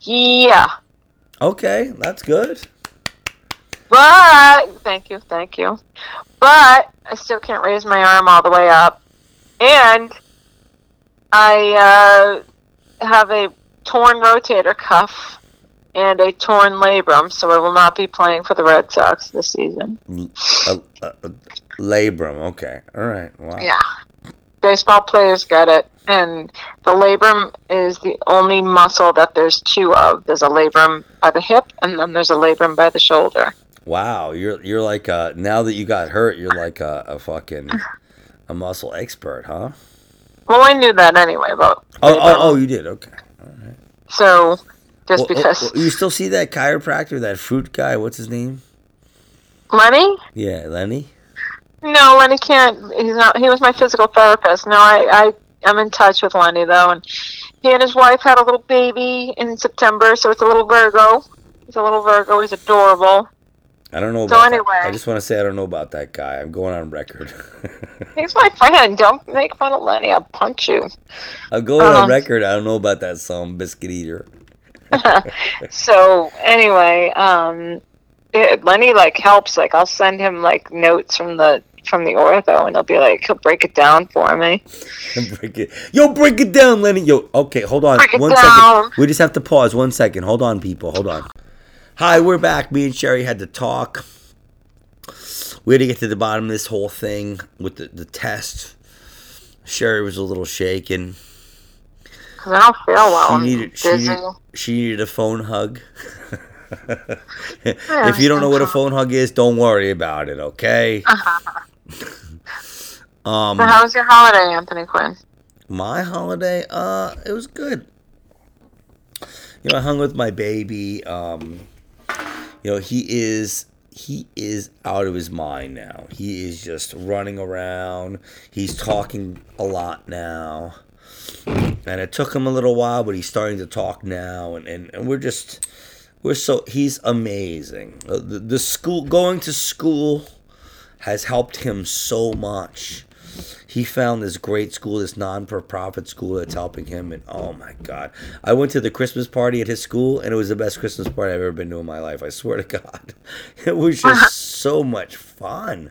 Yeah,
Okay, that's good.
but thank you, thank you. But I still can't raise my arm all the way up, and I uh, have a torn rotator cuff and a torn labrum, so I will not be playing for the Red Sox this season.
A, a labrum. Okay. All right. Wow.
Yeah, baseball players get it, and the labrum is the only muscle that there's two of. There's a labrum by the hip, and then there's a labrum by the shoulder.
Wow. You're you're like uh now that you got hurt, you're like a, a fucking a muscle expert, huh?
Well, I knew that anyway, but
Oh oh oh, you did. Okay. All right.
So just
Well,
because
you still see that chiropractor, that fruit guy? What's his name?
Lenny.
Yeah, Lenny.
No, Lenny can't. He's not. He was my physical therapist. No, I, I, I'm in touch with Lenny though, and he and his wife had a little baby in September, so it's a little Virgo. He's a little Virgo. He's adorable.
I don't know
So
about. that.
anyway.
I just want to say I don't know about that guy. I'm going on record.
He's my friend. Don't make fun of Lenny. I'll punch you.
I'm going on
Um,
record. I don't know about that some biscuit eater.
so anyway, um, it, Lenny like helps. Like I'll send him like notes from the from the ortho, and he'll be like he'll break it down for me.
break it. Yo, break it down, Lenny. Yo, okay, hold on.
Break it
One second. We just have to pause one second. Hold on, people. Hold on. Hi, we're back. Me and Sherry had to talk. We had to get to the bottom of this whole thing with the, the test. Sherry was a little shaken.
Cause I don't feel well.
She needed she needed, she needed a phone hug. if you don't know what a phone hug is, don't worry about it, okay? Uh-huh. um
So how was your holiday, Anthony Quinn?
My holiday, uh, it was good. You know, I hung with my baby. Um, you know, he is he is out of his mind now. He is just running around. He's talking a lot now. And it took him a little while, but he's starting to talk now and, and, and we're just we're so he's amazing. Uh, The, the school going to school has helped him so much he found this great school, this non-for-profit school that's helping him, and oh my god, I went to the Christmas party at his school, and it was the best Christmas party I've ever been to in my life. I swear to God, it was just so much fun.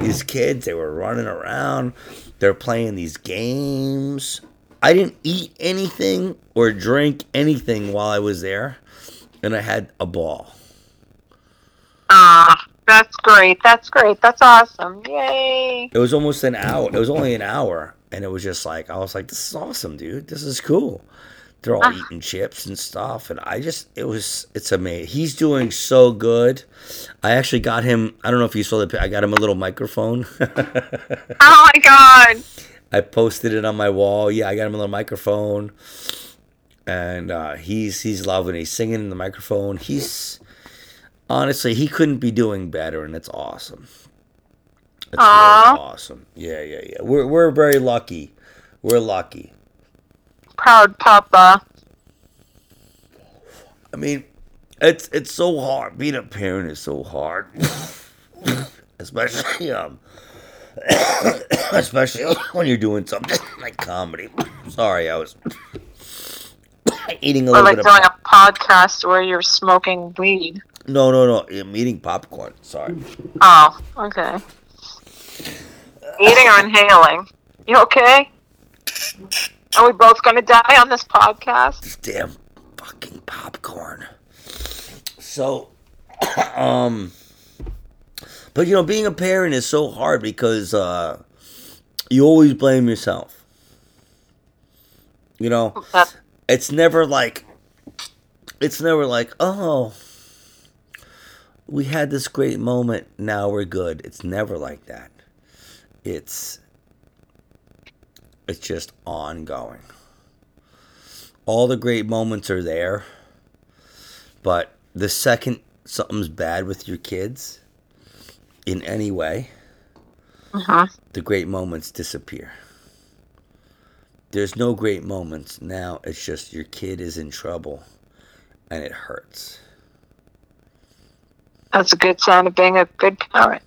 These kids, they were running around, they're playing these games. I didn't eat anything or drink anything while I was there, and I had a ball.
Ah, that's great. That's great. That's awesome. Yay.
It was almost an hour. It was only an hour, and it was just like I was like, "This is awesome, dude. This is cool." They're all eating chips and stuff, and I just it was it's amazing. He's doing so good. I actually got him. I don't know if you saw the. I got him a little microphone.
Oh my god.
I posted it on my wall. Yeah, I got him a little microphone. and uh, he's he's loving. it. He's singing in the microphone. He's honestly he couldn't be doing better, and it's awesome. It's really awesome. Yeah, yeah, yeah. We're we're very lucky. We're lucky.
Proud papa.
I mean, it's it's so hard. Being a parent is so hard, especially um, especially when you're doing something like comedy. Sorry, I was eating a
Or
little
like
bit
doing
of.
a podcast where you're smoking weed.
No, no, no. I'm eating popcorn. Sorry.
Oh, okay. Eating or inhaling? You okay? Are we both gonna die on this podcast?
This damn fucking popcorn. So, um, but you know, being a parent is so hard because uh, you always blame yourself. You know, it's never like, it's never like, oh, we had this great moment, now we're good. It's never like that. It's, it's just ongoing all the great moments are there, but the second something's bad with your kids in any way,
uh
the great moments disappear. There's no great moments now. It's just your kid is in trouble and it hurts.
That's a good sign of being a good parent.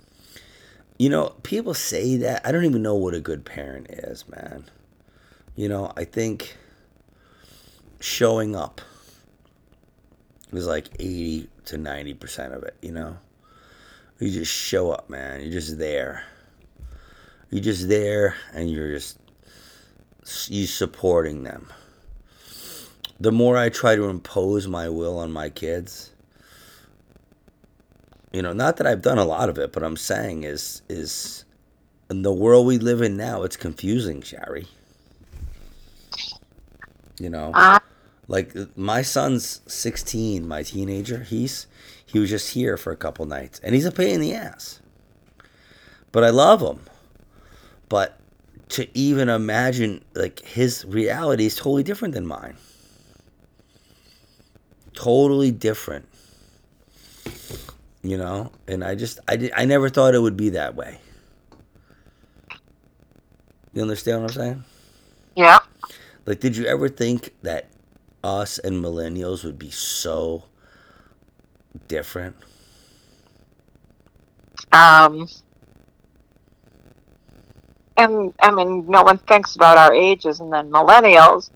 You know, people say that. I don't even know what a good parent is, man. You know, I think showing up is like 80 to 90% of it, you know? You just show up, man. You're just there. You're just there and you're just you supporting them. The more I try to impose my will on my kids, you know, not that I've done a lot of it, but I'm saying is is in the world we live in now, it's confusing, Sherry. You know,
Uh,
like my son's 16, my teenager. He's he was just here for a couple nights, and he's a pain in the ass. But I love him. But to even imagine like his reality is totally different than mine. Totally different. You know, and I just I did, I never thought it would be that way. You understand what I'm saying?
yeah.
Like, did you ever think that us and millennials would be so different?
Um, and I mean, no one thinks about our ages, and then millennials,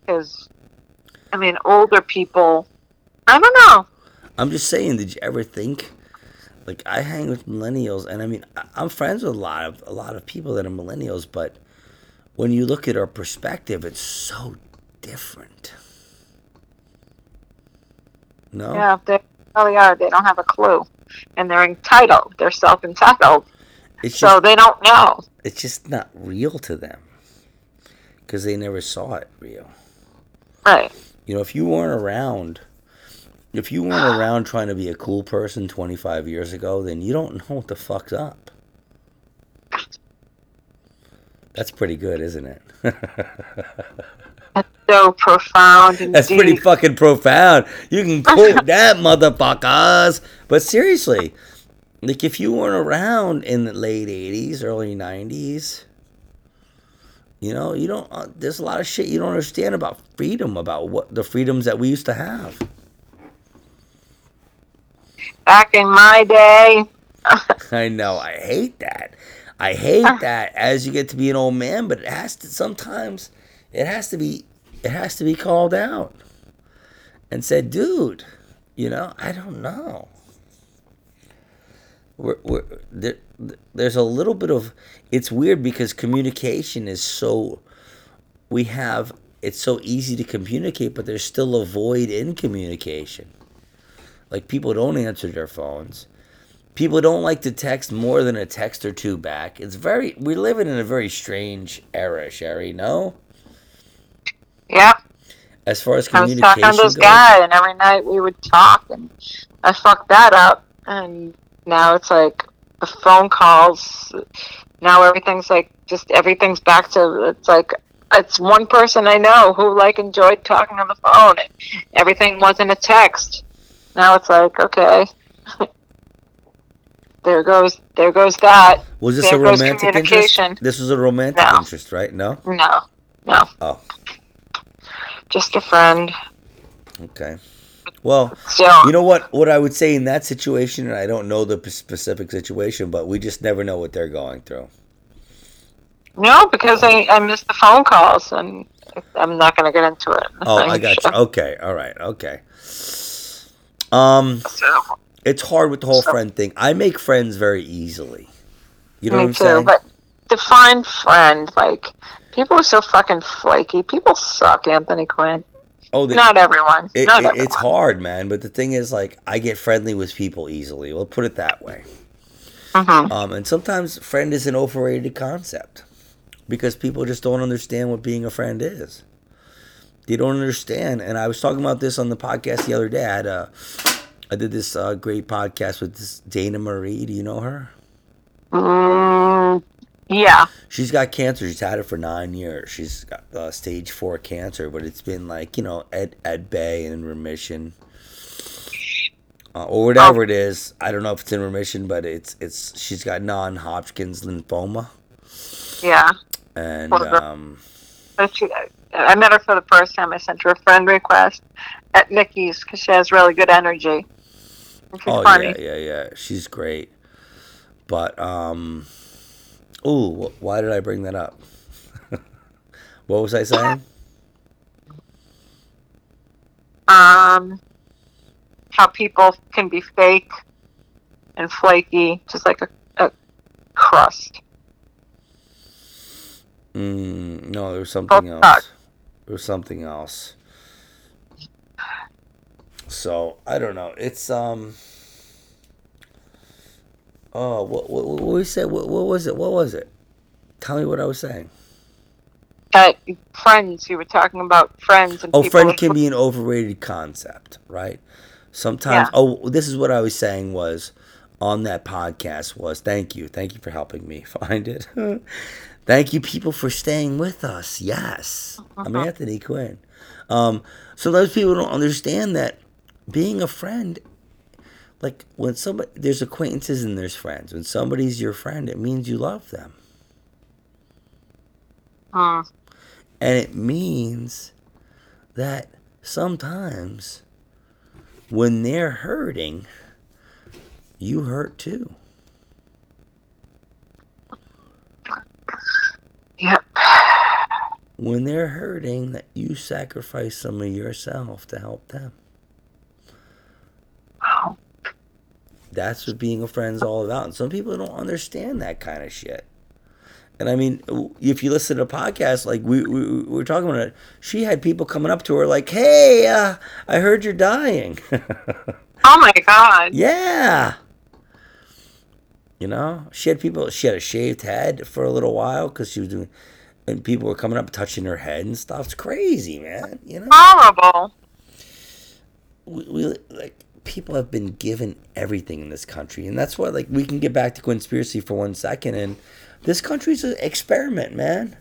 because I mean, older people. I don't know.
I'm just saying, did you ever think? Like, I hang with millennials, and I mean, I'm friends with a lot of a lot of people that are millennials, but when you look at our perspective, it's so different. No,
Yeah, they really are. They don't have a clue, and they're entitled. They're self-entitled, so
just
they don't know.
it's just not real to them because they never saw it real.
Right.
You know, if you weren't around, if you weren't around trying to be a cool person 25 years ago, then you don't know what the fuck's up. That's pretty good, isn't it?
That's so profound and
That's pretty fucking profound. You can quote that, motherfuckers. But seriously, like if you weren't around in the late 80s, early 90s, you know, you don't, uh, there's a lot of shit you don't understand about freedom, about what the freedoms that we used to have.
Back in my day,
I know. I hate that. I hate that as you get to be an old man, but it has to sometimes it has to be it has to be called out and said, dude, you know, I don't know. We're, we're, there, there's a little bit of it's weird because communication is so we have it's so easy to communicate, but there's still a void in communication. Like people don't answer their phones people don't like to text more than a text or two back. It's very we're living in a very strange era, Sherry. No,
yeah,
as far as communication
I was talking to this
goes.
guy, and every night we would talk, and I fucked that up, and now it's like the phone calls. Now everything's like just everything's back to it's like it's one person I know who like enjoyed talking on the phone. Everything wasn't a text. Now it's like, okay, there goes there goes that.
Was this
There
a romantic interest? This was a romantic
No.
interest, right? No.
No, no,
Oh,
just a friend.
okay. Well,
So
you know what? What I would say in that situation, and I don't know the p- specific situation, but we just never know what they're going through.
no, because I I missed the phone calls and I'm not going to get into it.
Oh, I got you. Okay, all right, okay. Um, it's hard with the whole
So-
friend thing. I make friends very easily. You know what
me
I'm
too.
saying?
But define friend like people are so fucking flaky. People suck, Anthony Quinn.
oh, the,
Not everyone.
it,
not
it-
everyone.
it's hard, man. But the thing is, like, I get friendly with people easily. We'll put it that way.
Mhm.
Um, and sometimes friend is an overrated concept because people just don't understand what being a friend is. They don't understand. And I was talking about this on the podcast the other day. I had a, I did this uh, great podcast with this Dana Marie. Do you know her?
Mm, yeah.
She's got cancer. She's had it for nine years. She's got uh, stage four cancer, but it's been like you know at at bay and in remission, uh, or whatever it is. I don't know if it's in remission, but it's it's she's got non-Hodgkin's lymphoma,
Yeah.
and um,
She, I met her for the first time. I sent her a friend request at Nikki's because she has really good energy. She's
oh
funny.
yeah, yeah, yeah, she's great. But um, ooh, why did I bring that up? what was I saying?
Um, how people can be fake and flaky, just like a, a crust.
Mm, no, there was something
Oh,
else.
fuck.
There was something else. So I don't know. It's um. Oh, what what, what we said? What, what was it? What was it? Tell me what I was saying.
That friends, you were talking about friends and
Oh, friend can be an overrated concept, right? Sometimes.
Yeah.
Oh, this is what I was saying was on that podcast was thank you, thank you for helping me find it. Thank you, people, for staying with us. Yes, I'm
Uh-huh.
Anthony Quinn. Um, so those people don't understand that being a friend, like when somebody there's acquaintances and there's friends. When somebody's your friend, it means you love them.
Mm,
And it means that sometimes when they're hurting, you hurt too.
Yep.
When they're hurting, that you sacrifice some of yourself to help them.
Wow.
That's what being a friend's all about. And some people don't understand that kind of shit. And I mean, if you listen to podcasts, like we, we, we were talking about it, she had people coming up to her like, hey, uh, I heard you're dying.
Oh my god.
Yeah. You know, she had people. She had a shaved head for a little while because she was doing, and people were coming up touching her head and stuff. It's crazy, man. You know,
Horrible.
we, we like people have been given everything in this country, and that's why like we can get back to conspiracy for one second. And this country's an experiment, man.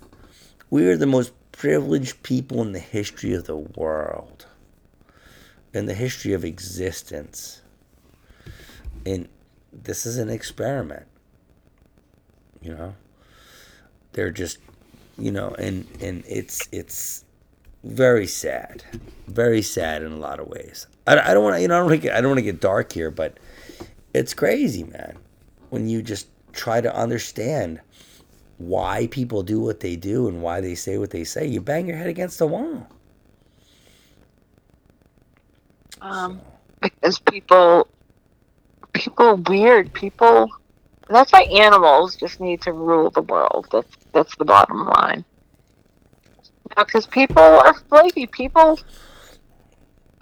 We are the most privileged people in the history of the world, in the history of existence. And this is an experiment. You know, they're just, you know, and and it's it's very sad, very sad in a lot of ways. I, I don't want to, you know, I don't want to get, I don't want to get dark here, but it's crazy, man. When you just try to understand why people do what they do and why they say what they say, you bang your head against the wall.
Um, because people, people weird people. That's why animals just need to rule the world. That's that's the bottom line. Because people are flaky. People,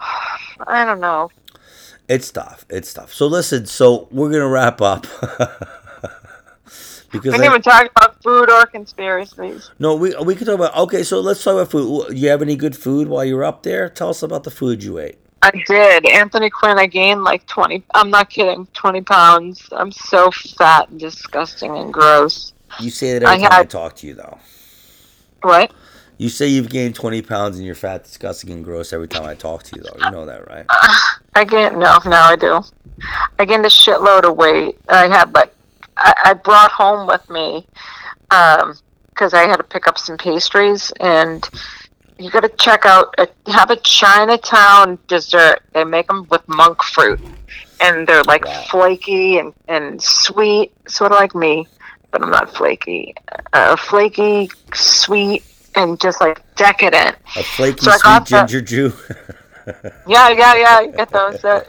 I don't know.
It's tough. It's tough. So listen. So we're gonna wrap up
We
because
didn't
I,
even talk about food or conspiracies.
no, we we could talk about. Okay, so let's talk about food. Do you have any good food while you're up there? Tell us about the food you ate.
I did. Anthony Quinn, I gained like 20, I'm not kidding, 20 pounds. I'm so fat and disgusting and gross.
You say that every
I
time I talk to you, though.
What?
You say you've gained 20 pounds and you're fat, disgusting, and gross every time I talk to you, though. You know that, right?
I gained no, no, I do. I gained a shitload of weight. I had like I, I brought home with me um, because I had to pick up some pastries, and you got to check out a, have a Chinatown dessert. They make them with monk fruit, and they're like
Wow.
flaky and and sweet, sort of like me, but I'm not flaky. Uh, flaky, sweet, and just like decadent.
A flaky,
So
sweet
the-
ginger Jew.
Yeah, yeah, yeah. You get those. Uh,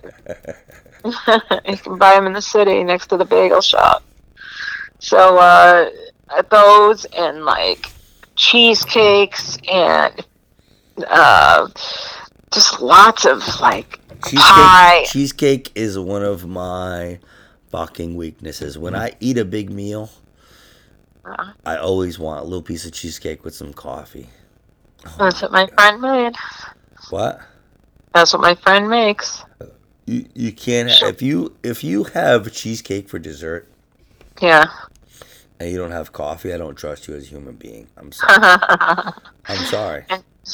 you can buy them in the city next to the bagel shop. So uh, those and like cheesecakes and uh, just lots of like pie.
cheesecake, cheesecake is one of my fucking weaknesses. When I eat a big meal,
Uh,
I always want a little piece of cheesecake with some coffee.
That's what my friend made.
What?
That's what my friend makes.
You you can't ha- if you if you have cheesecake for dessert
Yeah.
and you don't have coffee, I don't trust you as a human being. I'm sorry. I'm sorry.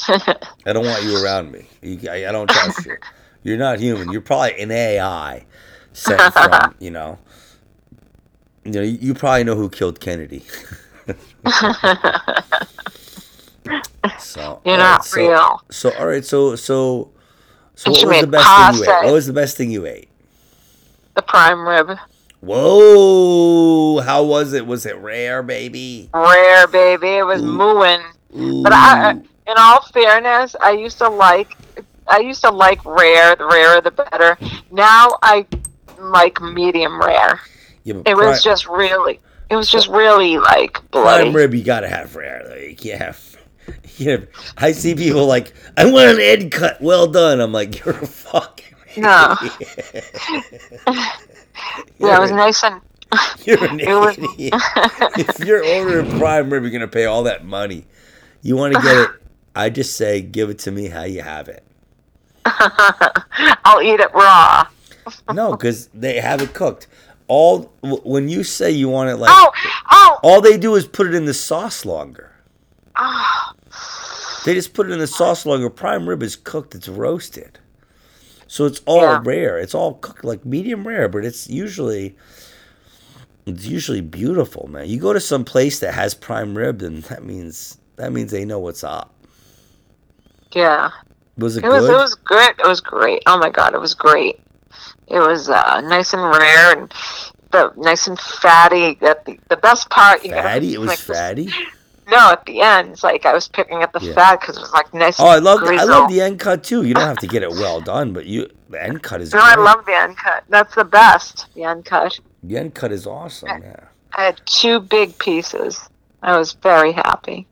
I don't want you around me. You, I, I don't trust you. You're not human. You're probably an AI sent from you know. You know, you, you probably know who killed Kennedy. so
You're not
so,
real.
So all right, so so so what was the best thing you ate? What was the best thing you ate?
The prime rib.
Whoa! How was it? Was it rare, baby?
Rare, baby. It was
Ooh.
mooing.
Ooh.
But I, in all fairness, I used to like, I used to like rare. The rarer, the better. Now I like medium rare.
Yeah,
It was
pri-
just really, it was just really like
prime
bloody.
rib. You gotta have rare. Though. You have. You know, I see people like, I want an end cut. Well done. I'm like, you're a fucking.
No.
idiot.
Yeah, it was nice and.
You're an
was-
idiot. if you're ordering prime rib, you're gonna pay all that money. You want to get it? I just say, give it to me how you have it.
I'll eat it raw.
No, because they have it cooked. All when you say you want it like,
Oh, oh,
all they do is put it in the sauce longer.
oh.
They just put it in the sauce longer. Prime rib is cooked; it's roasted, so it's all
Yeah.
rare. It's all cooked like medium rare, but it's usually it's usually beautiful, man. You go to some place that has prime rib, and that means that means they know what's up.
Yeah.
Was it,
It was
good?
it was good. It was great. Oh my god, it was great. It was uh, nice and rare and the nice and fatty. That the, the best part. You
fatty. It was
like, this-
fatty.
No, at the end, it's like I was picking at the
Yeah.
fat because it was like nice.
Oh, I love I love the end cut too. You don't have to get it well done, but you the end cut is.
No, I love the end cut. That's the best. The end cut.
the end cut is awesome. Yeah.
I had two big pieces. I was very happy.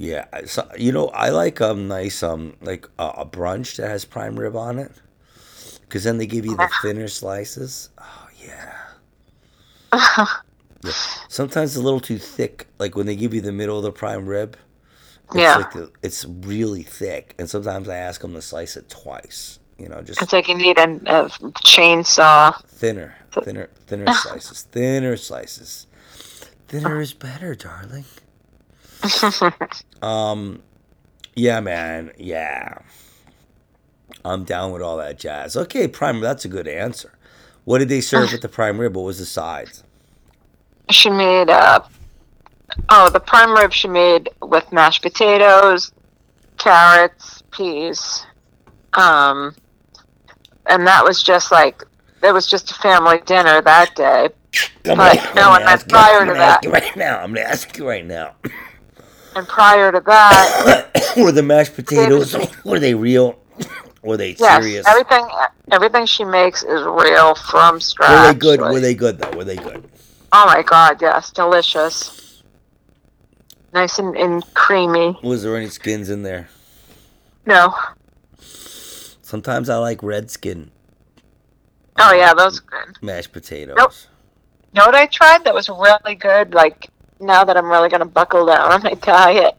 Yeah, so, you know, I like um nice um like uh, a brunch that has prime rib on it, because then they give you the thinner slices. Oh yeah. yeah. Sometimes a little too thick. Like when they give you the middle of the prime rib, it's
Yeah.
like the, it's really thick, and sometimes I ask them to slice it twice. You know, just
It's like you need a, a chainsaw.
thinner, thinner, thinner slices, thinner slices. Thinner is better, darling. Um, yeah, man, yeah. I'm down with all that jazz. Okay, prime. That's a good answer. What did they serve with the prime rib? What was the sides?
she made uh oh the prime rib she made with mashed potatoes carrots peas um and that was just like it was just a family dinner that day But no,
I'm
and then prior to that-
right now. I'm gonna ask you right now.
And prior to that
Were the mashed potatoes? Were they real? Were they
yes
serious?
everything everything she makes is real from scratch
Were they good?
Like,
Were they good though? Were they good?
oh my god yes delicious nice and, and creamy
Was there any skins in there?
no
Sometimes I like red skin
oh yeah those are good
mashed potatoes.
Nope. You know what I tried that was really good? Like now that I'm really gonna buckle down on my diet,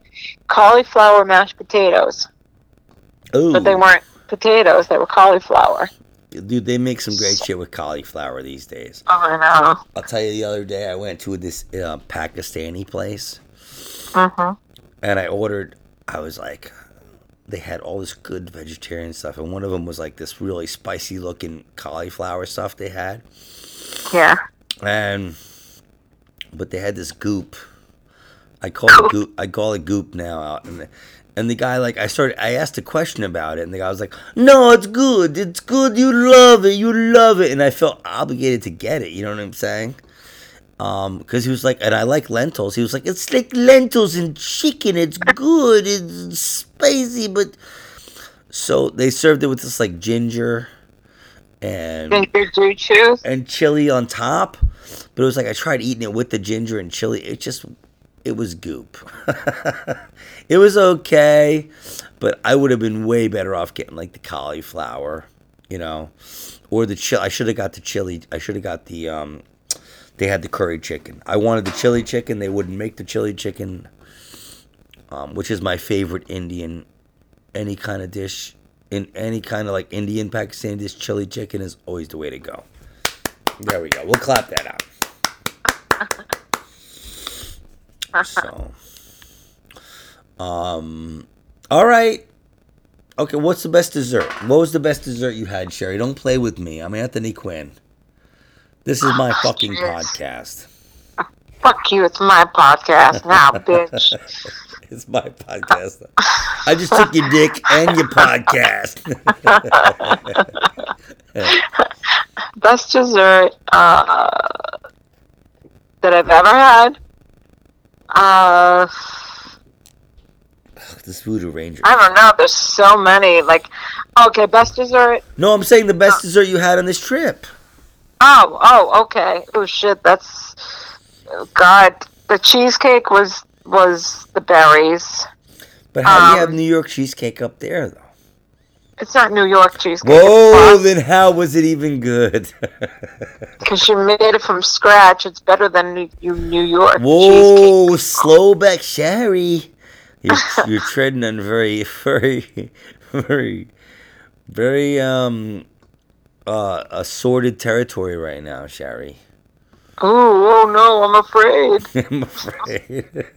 cauliflower mashed potatoes.
Ooh,
But they weren't potatoes; they were cauliflower.
dude, they make some great shit with cauliflower these days.
Oh, I know.
I'll tell you, the other day I went to this uh, Pakistani place,
Mhm.
and I ordered. I was like, they had all this good vegetarian stuff, and one of them was like this really spicy looking cauliflower stuff they had,
Yeah.
and but they had this goop. I call it goop. I call it goop now. Out and the, and the guy like I started. I asked a question about it, and the guy was like, "No, it's good. It's good. You love it. You love it." And I felt obligated to get it. You know what I'm saying? Um, because he was like, and I like lentils. He was like, it's like lentils and chicken. It's good. It's spicy, but so they served it with this like ginger and
Ginger choose.
and chili on top. But it was like I tried eating it with the ginger and chili. It just it was goop. it was okay, but I would have been way better off getting like the cauliflower, you know, or the chili. I should have got the chili. I should have got the um. They had the curry chicken. I wanted the chili chicken. They wouldn't make the chili chicken, um, which is my favorite Indian, any kind of dish, in any kind of like Indian Pakistani dish. Chili chicken is always the way to go. There we go. We'll clap that out. So, um, all right. Okay, what's the best dessert? What was the best dessert you had, Sherry? Don't play with me. I'm Anthony Quinn. This is my fucking
Yes.
podcast.
Fuck you, it's my podcast now, bitch.
It's my podcast. I just took your dick and your podcast.
Best dessert uh, that I've ever had. Uh,
this Voodoo Ranger.
I don't know. There's so many. Like, okay, best dessert.
No, I'm saying the best dessert you had on this trip.
Oh, oh, okay. Oh shit, that's oh, God. The cheesecake was was the berries.
But how do you
Um,
have New York cheesecake up there, though?
It's not New York cheesecake.
Whoa, then how was it even good?
Because you made it from scratch. It's better than New, New York cheesecake.
Whoa, slow back, Sherry. You're, you're treading on very, very, very, very um uh assorted territory right now, Sherry.
Oh, oh no, I'm afraid.
I'm afraid.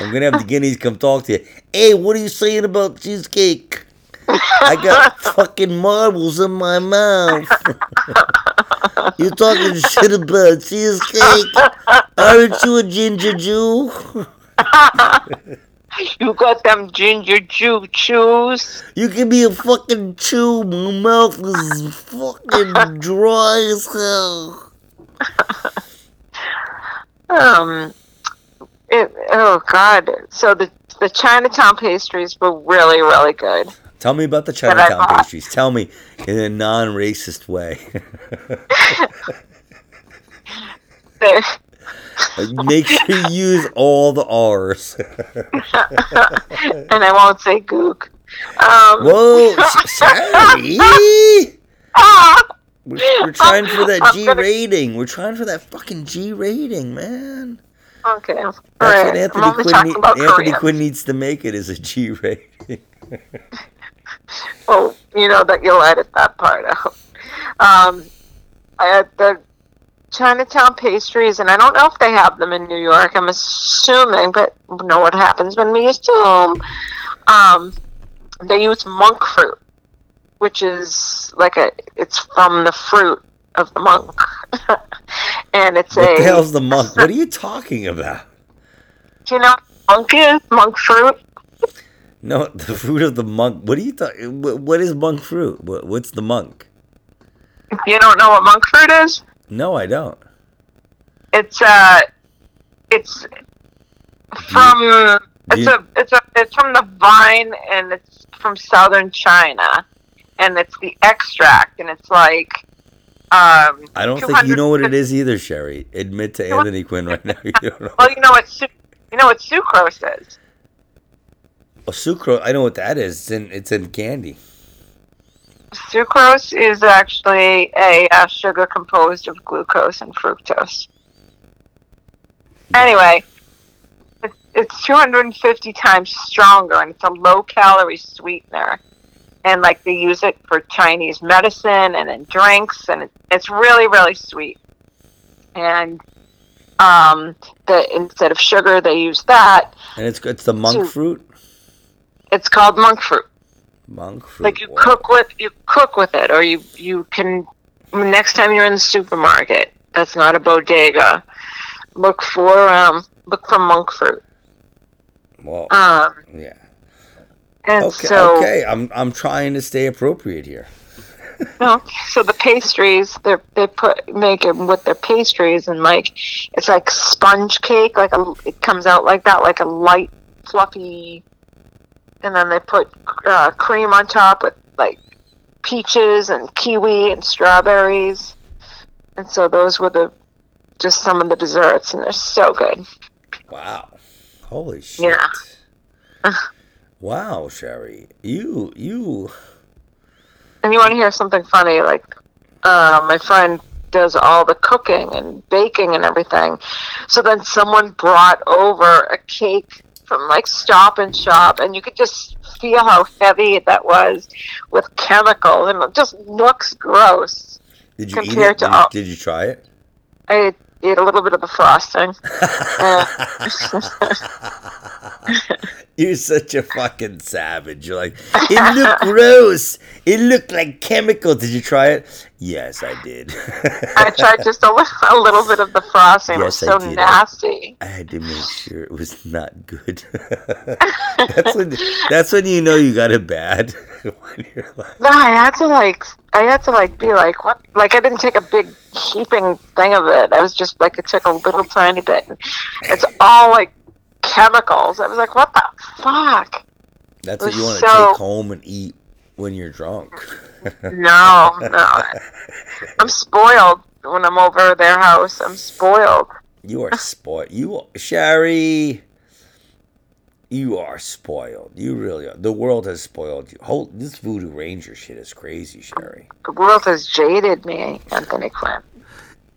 I'm gonna have the guineas come talk to you. Hey, what are you saying about cheesecake? I got fucking marbles in my mouth. you talking shit about cheesecake? Aren't you a ginger Jew?
You got them ginger Jew chews.
You can be a fucking Jew. My mouth is fucking dry as hell.
Um, it, oh God. So the the Chinatown pastries were really really good.
Tell me about the Chinatown pastries. Tell me in a non-racist way. Make sure you use all the R's.
and I won't say gook. Um,
Whoa, sorry. We're, we're trying for that G rating. We're trying for that fucking G rating, man.
Okay. All
That's
right.
what Anthony Quinn.
talking
Need,
about
Anthony Quinn needs to make it as a G rating.
Well, you know that you'll edit that part out. Um, I had the Chinatown pastries, and I don't know if they have them in New York. I'm assuming, but you know what happens when we assume. Um, they use monk fruit, which is like a. It's from the fruit of the monk, and it's
What
a.
the hell's the monk? What are you talking about?
Do you know what monk is monk fruit?
No, the fruit of the monk. What are you talking? What is monk fruit? What's the monk?
You don't know what monk fruit is?
No, I don't.
It's uh, it's from it's
you-
a it's a it's from the vine and it's from southern China, and it's the extract and it's like um.
I don't think you know what it is either, Sherry. Admit to Anthony Quinn right now. You don't know.
Well, you know what su- you know what sucrose is.
Oh, sucrose. I know what that is. It's in it's in candy.
Sucrose is actually a uh, sugar composed of glucose and fructose. Anyway, it's, it's 250 times stronger and it's a low calorie sweetener. And like they use it for Chinese medicine and in drinks, and it's really, really sweet. And Um, that instead of sugar, they use that.
And it's it's the monk fruit.
It's called monk fruit.
Monk fruit.
Like you
wow.
cook with you cook with it, or you you can next time you're in the supermarket. That's not a bodega. Look for um look for monk fruit.
Well,
Um,
yeah.
And
Okay.
so
okay. I'm I'm trying to stay appropriate here.
No, so the pastries they they put make it with their pastries and like it's like sponge cake, like a it comes out like that, like a light fluffy, and then they put uh, cream on top with like peaches and kiwi and strawberries, and so those were the just some of the desserts, and they're so good.
Wow. Holy shit.
Yeah.
Wow, Sherry. You you
And you want to hear something funny? Like, uh, my friend does all the cooking and baking and everything. So then someone brought over a cake from like Stop and Shop, and you could just feel how heavy that was with chemicals, and it just looks gross.
did you eat
Compared
it?
to
Did you,
all-
did you try it?
I ate a little bit of the frosting. Uh,
You're such a fucking savage. You're like, it looked gross. It looked like chemical. Did you try it? Yes, I did.
I tried just a, li- a little bit of the frosting. it was
Yes, I
so
did.
nasty.
I had to make sure it was not good. that's when that's when you know you got it bad. when you're like,
No, I had to like, I had to like be like, what? Like I didn't take a big heaping thing of it. I was just like, it took a little tiny bit. It's all like chemicals. I was like, what the fuck?
that's what you want to
so-
take home and eat when you're drunk.
No, no. I'm spoiled when I'm over their house. I'm spoiled.
You are spoiled. You, are, Sherry. You are spoiled. You really are. The world has spoiled you. Whole this Voodoo Ranger shit is crazy, Sherry.
The world has jaded me, Anthony Quinn.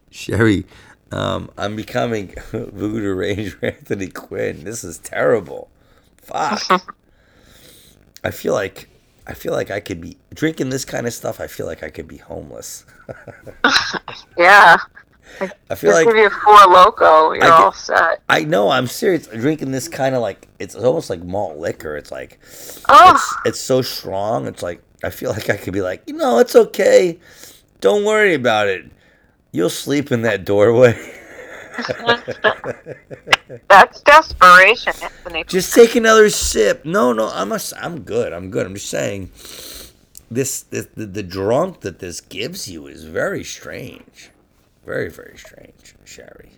Sherry, um, I'm becoming Voodoo Ranger Anthony Quinn. This is terrible. Fuck. I feel like I feel like I could be drinking this kind of stuff. I feel like I could be homeless.
Yeah.
I feel like
give you Four Loko. You're
I
all set.
I know. I'm serious. Drinking this kind of like it's almost like malt liquor. It's like
Oh,
it's it's so strong. It's like I feel like I could be like, you know, it's okay. Don't worry about it. You'll sleep in that doorway.
that's desperation, Anthony.
Just take another sip. No, no, I'm a, I'm good. I'm good. I'm just saying, this, this the, the drunk that this gives you is very strange, very very strange, Sherry.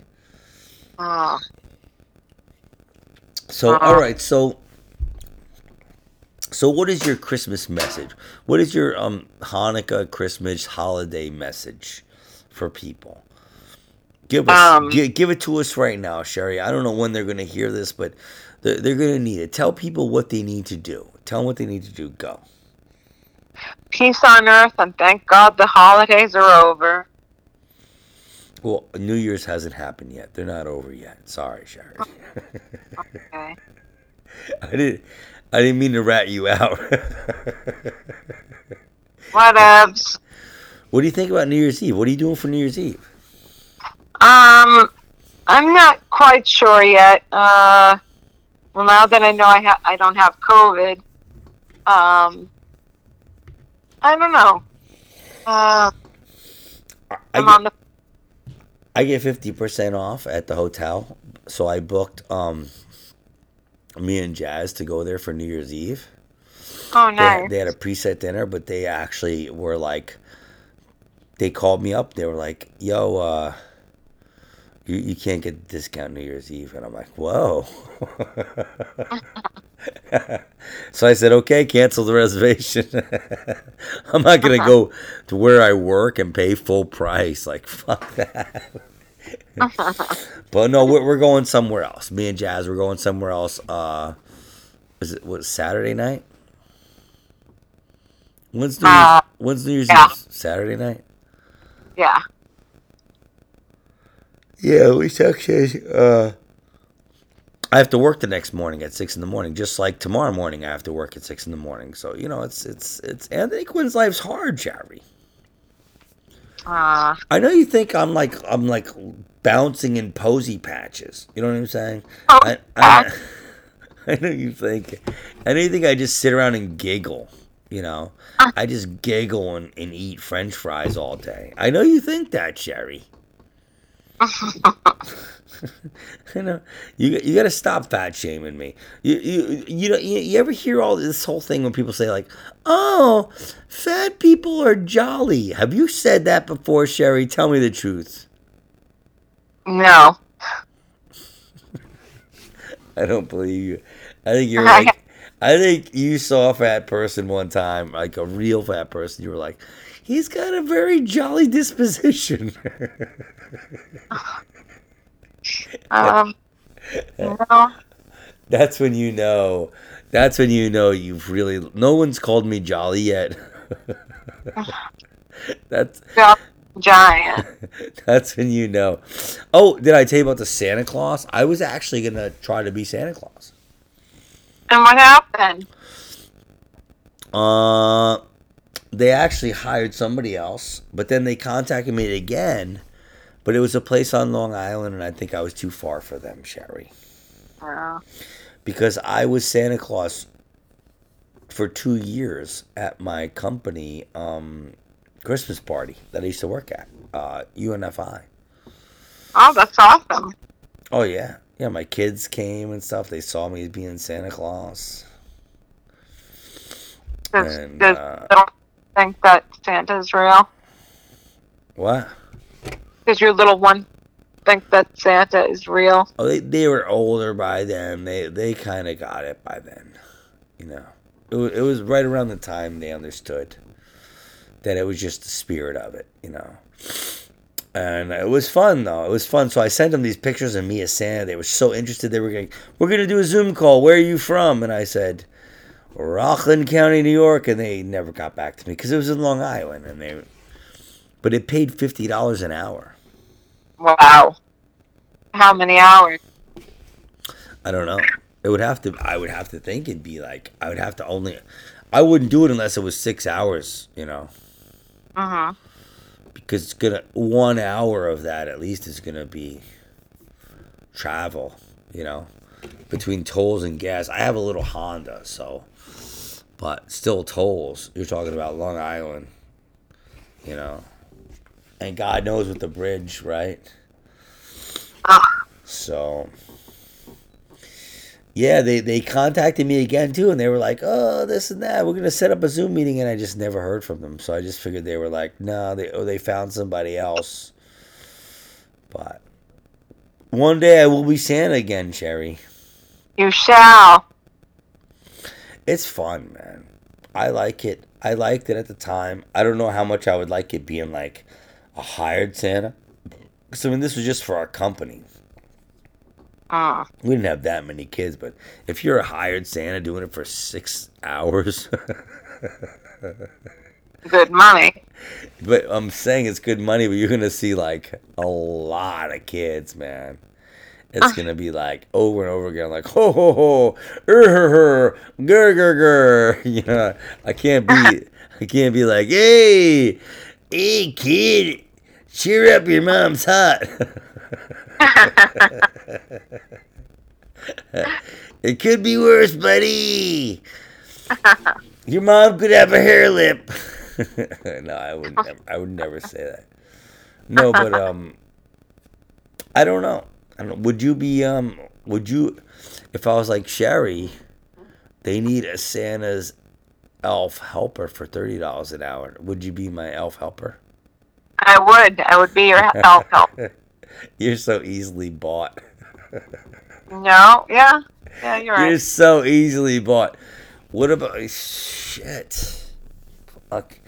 Oh.
So
Uh-huh.
all right, so so what is your Christmas message? What is your um Hanukkah Christmas holiday message for people? Give us
Um,
gi- give it to us right now, Sherry. I don't know when they're going to hear this, but they're, they're going to need it. Tell people what they need to do. Tell them what they need to do. Go.
Peace on earth, and thank God the holidays are over.
Well, New Year's hasn't happened yet. They're not over yet. Sorry, Sherry.
Okay.
I didn't I didn't mean to rat you out.
Whatevs.
What do you think about New Year's Eve? What are you doing for New Year's Eve?
Um, I'm not quite sure yet. Uh, well, now that I know I ha- I don't have COVID, um, I don't know. Uh,
I
I'm
get-
on the.
I get fifty percent off at the hotel, so I booked um me and Jazz to go there for New Year's Eve.
Oh,
They,
nice.
they had a preset dinner, but they actually were like, they called me up. They were like, "Yo, uh, you you can't get discount New Year's Eve," and I'm like, "Whoa." so I said, "Okay, cancel the reservation. I'm not gonna go to where I work and pay full price. Like, fuck that." But no, we're, we're going somewhere else. Me and Jazz, we're going somewhere else. Uh, is it what Saturday night? When's New Year's,
Uh,
when's New Year's
yeah.
Eve? Saturday night.
Yeah.
Yeah, we actually. Uh, I have to work the next morning at six in the morning, just like tomorrow morning. I have to work at six in the morning. So you know, it's it's it's Anthony Quinn's life's hard, Sherry.
Uh,
I know you think I'm like I'm like bouncing in posy patches. You know what I'm saying?
Oh,
I, I, I know you think. I know you think I just sit around and giggle. You know, uh. I just giggle and, and eat French fries all day. I know you think that, Sherry. you know, you you got to stop fat shaming me. You you you know you, you ever hear all this whole thing when people say like, "Oh, fat people are jolly." Have you said that before, Sherry? Tell me the truth.
no.
I don't believe you. I think you're like, I think you saw a fat person one time, like a real fat person. You were like, he's got a very jolly disposition.
Um, no.
That's when you know. That's when you know you've really. No one's called me jolly yet. that's
Giant.
that's when you know. Oh, did I tell you about the Santa Claus? I was actually gonna try to be Santa Claus.
And what happened?
Uh, they actually hired somebody else, but then they contacted me again. But it was a place on Long Island, and I think I was too far for them, Sherry.
Uh,
because I was Santa Claus for two years at my company um, Christmas party that I used to work at, uh, UNFI.
oh, that's awesome.
Oh yeah, yeah. My kids came and stuff. They saw me being Santa Claus.
Does,
And,
does
uh,
they don't think that Santa's real?
What?
Does your little one think that Santa is real?
Oh, they they were older by then. They they kind of got it by then. You know, it was, it was right around the time they understood that it was just the spirit of it. You know. And it was fun though. It was fun. So I sent them these pictures of me as Santa. They were so interested. They were going, "We're gonna do a Zoom call. Where are you from?" And I said, "Rockland County, New York." And they never got back to me because it was in Long Island, and they, but it paid fifty dollars an hour.
Wow. How many hours?
I don't know. It would have to. I would have to think it'd be like. I would have to only. I wouldn't do it unless it was six hours. You know,
Uh-huh.
Because it's gonna one hour of that at least is gonna be travel. You know, between tolls and gas. I have a little Honda, so, but still tolls. You're talking about Long Island. You know, and God knows with the bridge, right?
Ah,
So yeah, they they contacted me again too, and they were like, "Oh, this and that. We're gonna set up a Zoom meeting," and I just never heard from them. So I just figured they were like, "No, they oh, they found somebody else." But one day I will be Santa again, Sherry.
you shall.
It's fun, man. I like it. I liked it at the time. I don't know how much I would like it being like a hired Santa. Because I mean, this was just for our company.
Uh,
We didn't have that many kids, but if you're a hired Santa doing it for six hours,
good money.
but I'm saying it's good money, but you're gonna see like a lot of kids, man. It's gonna be like over and over again, like ho ho ho, er her her, gur gur gur. You know, I can't be, I can't be like, hey, hey kid, cheer up, your mom's hot. it could be worse, buddy. Your mom could have a hair lip. no, I would never. I would never say that. No, but um, I don't know. I don't know. Would you be um? Would you, if I was like Sherry, they need a Santa's elf helper for thirty dollars an hour. Would you be my elf helper?
I would. I would be your elf help.
You're so easily bought.
No, yeah, yeah, you're right.
You're so easily bought. What about shit? Fuck.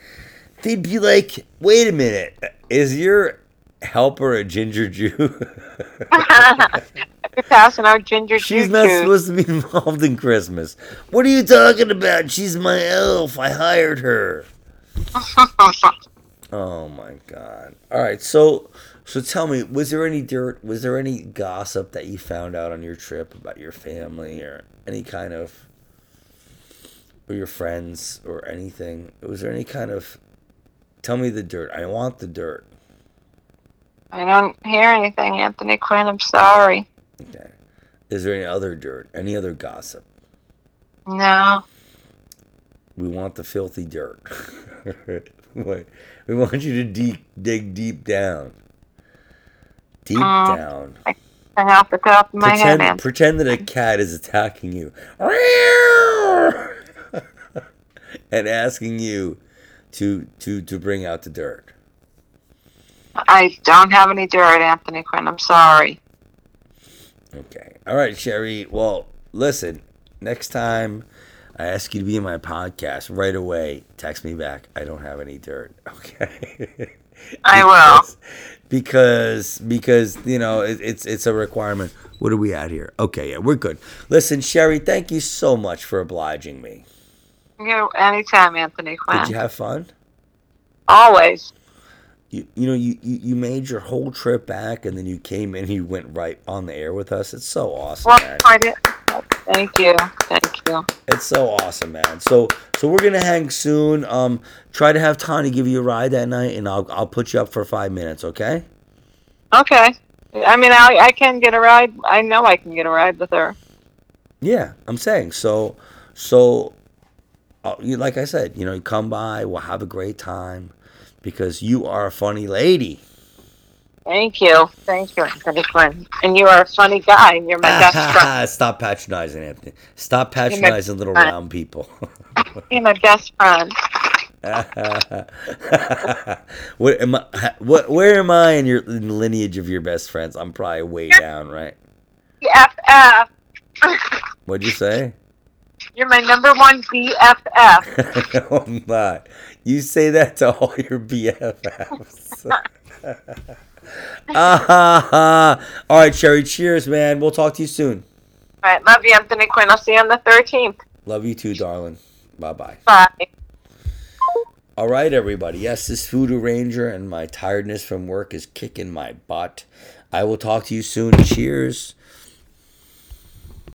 They'd be like, wait a minute, is your helper a ginger Jew?
Passing out ginger
She's
choo
not
choo.
supposed to be involved in Christmas. What are you talking about? She's my elf. I hired her. Oh my god. All right, so so tell me, was there any dirt? Was there any gossip that you found out on your trip about your family or any kind of or your friends or anything? Was there any kind of Tell me the dirt. I want the dirt.
I don't hear anything, Anthony Quinn. I'm sorry.
Okay. Is there any other dirt? Any other gossip?
No.
We want the filthy dirt. We want you to deep, dig deep down. Deep
Uh,
down.
Off the top of my head,
Pretend,
Anthony.
pretend that a cat is attacking you and asking you to to to bring out the dirt.
I don't have any dirt, Anthony Quinn. I'm sorry.
Okay. All right, Sherry. Well, listen. Next time I ask you to be in my podcast, right away, text me back. I don't have any dirt. Okay.
I will.
Because because you know it, it's it's a requirement. What are we at here? Okay, yeah, we're good. Listen, Sherry, thank you so much for obliging me.
You anytime, Anthony.
Did you have fun?
Always.
You, you know you, you, you made your whole trip back and then you came in and you went right on the air with us. It's so awesome,
Well,
man.
Thank you. Thank you.
It's so awesome, man. So so we're gonna hang soon. Um, try to have Tani give you a ride that night, and I'll I'll put you up for five minutes, okay?
Okay. I mean, I, I can get a ride. I know I can get a ride with her.
Yeah, I'm saying so. So, uh, like I said, you know, you come by, we'll have a great time, because you are a funny lady.
Thank you. Thank you, Anthony Quinn. And you are a funny guy. You're my best friend.
Stop patronizing Anthony. Stop patronizing little
friend.
round people.
You're my best friend.
what am I? What? Where am I in your in the lineage of your best friends? I'm probably way down, right?
BFF.
What'd you say?
You're my number one BFF.
no, I'm not. You say that to all your BFFs. ah, all right, Sherry. Cheers, man. We'll talk to you soon.
All right. Love you, Anthony Quinn. I'll see you on the 13th.
Love you too, darling. Bye bye.
Bye.
All right, everybody. Yes, this Voodoo Ranger and my tiredness from work is kicking my butt. I will talk to you soon. Cheers.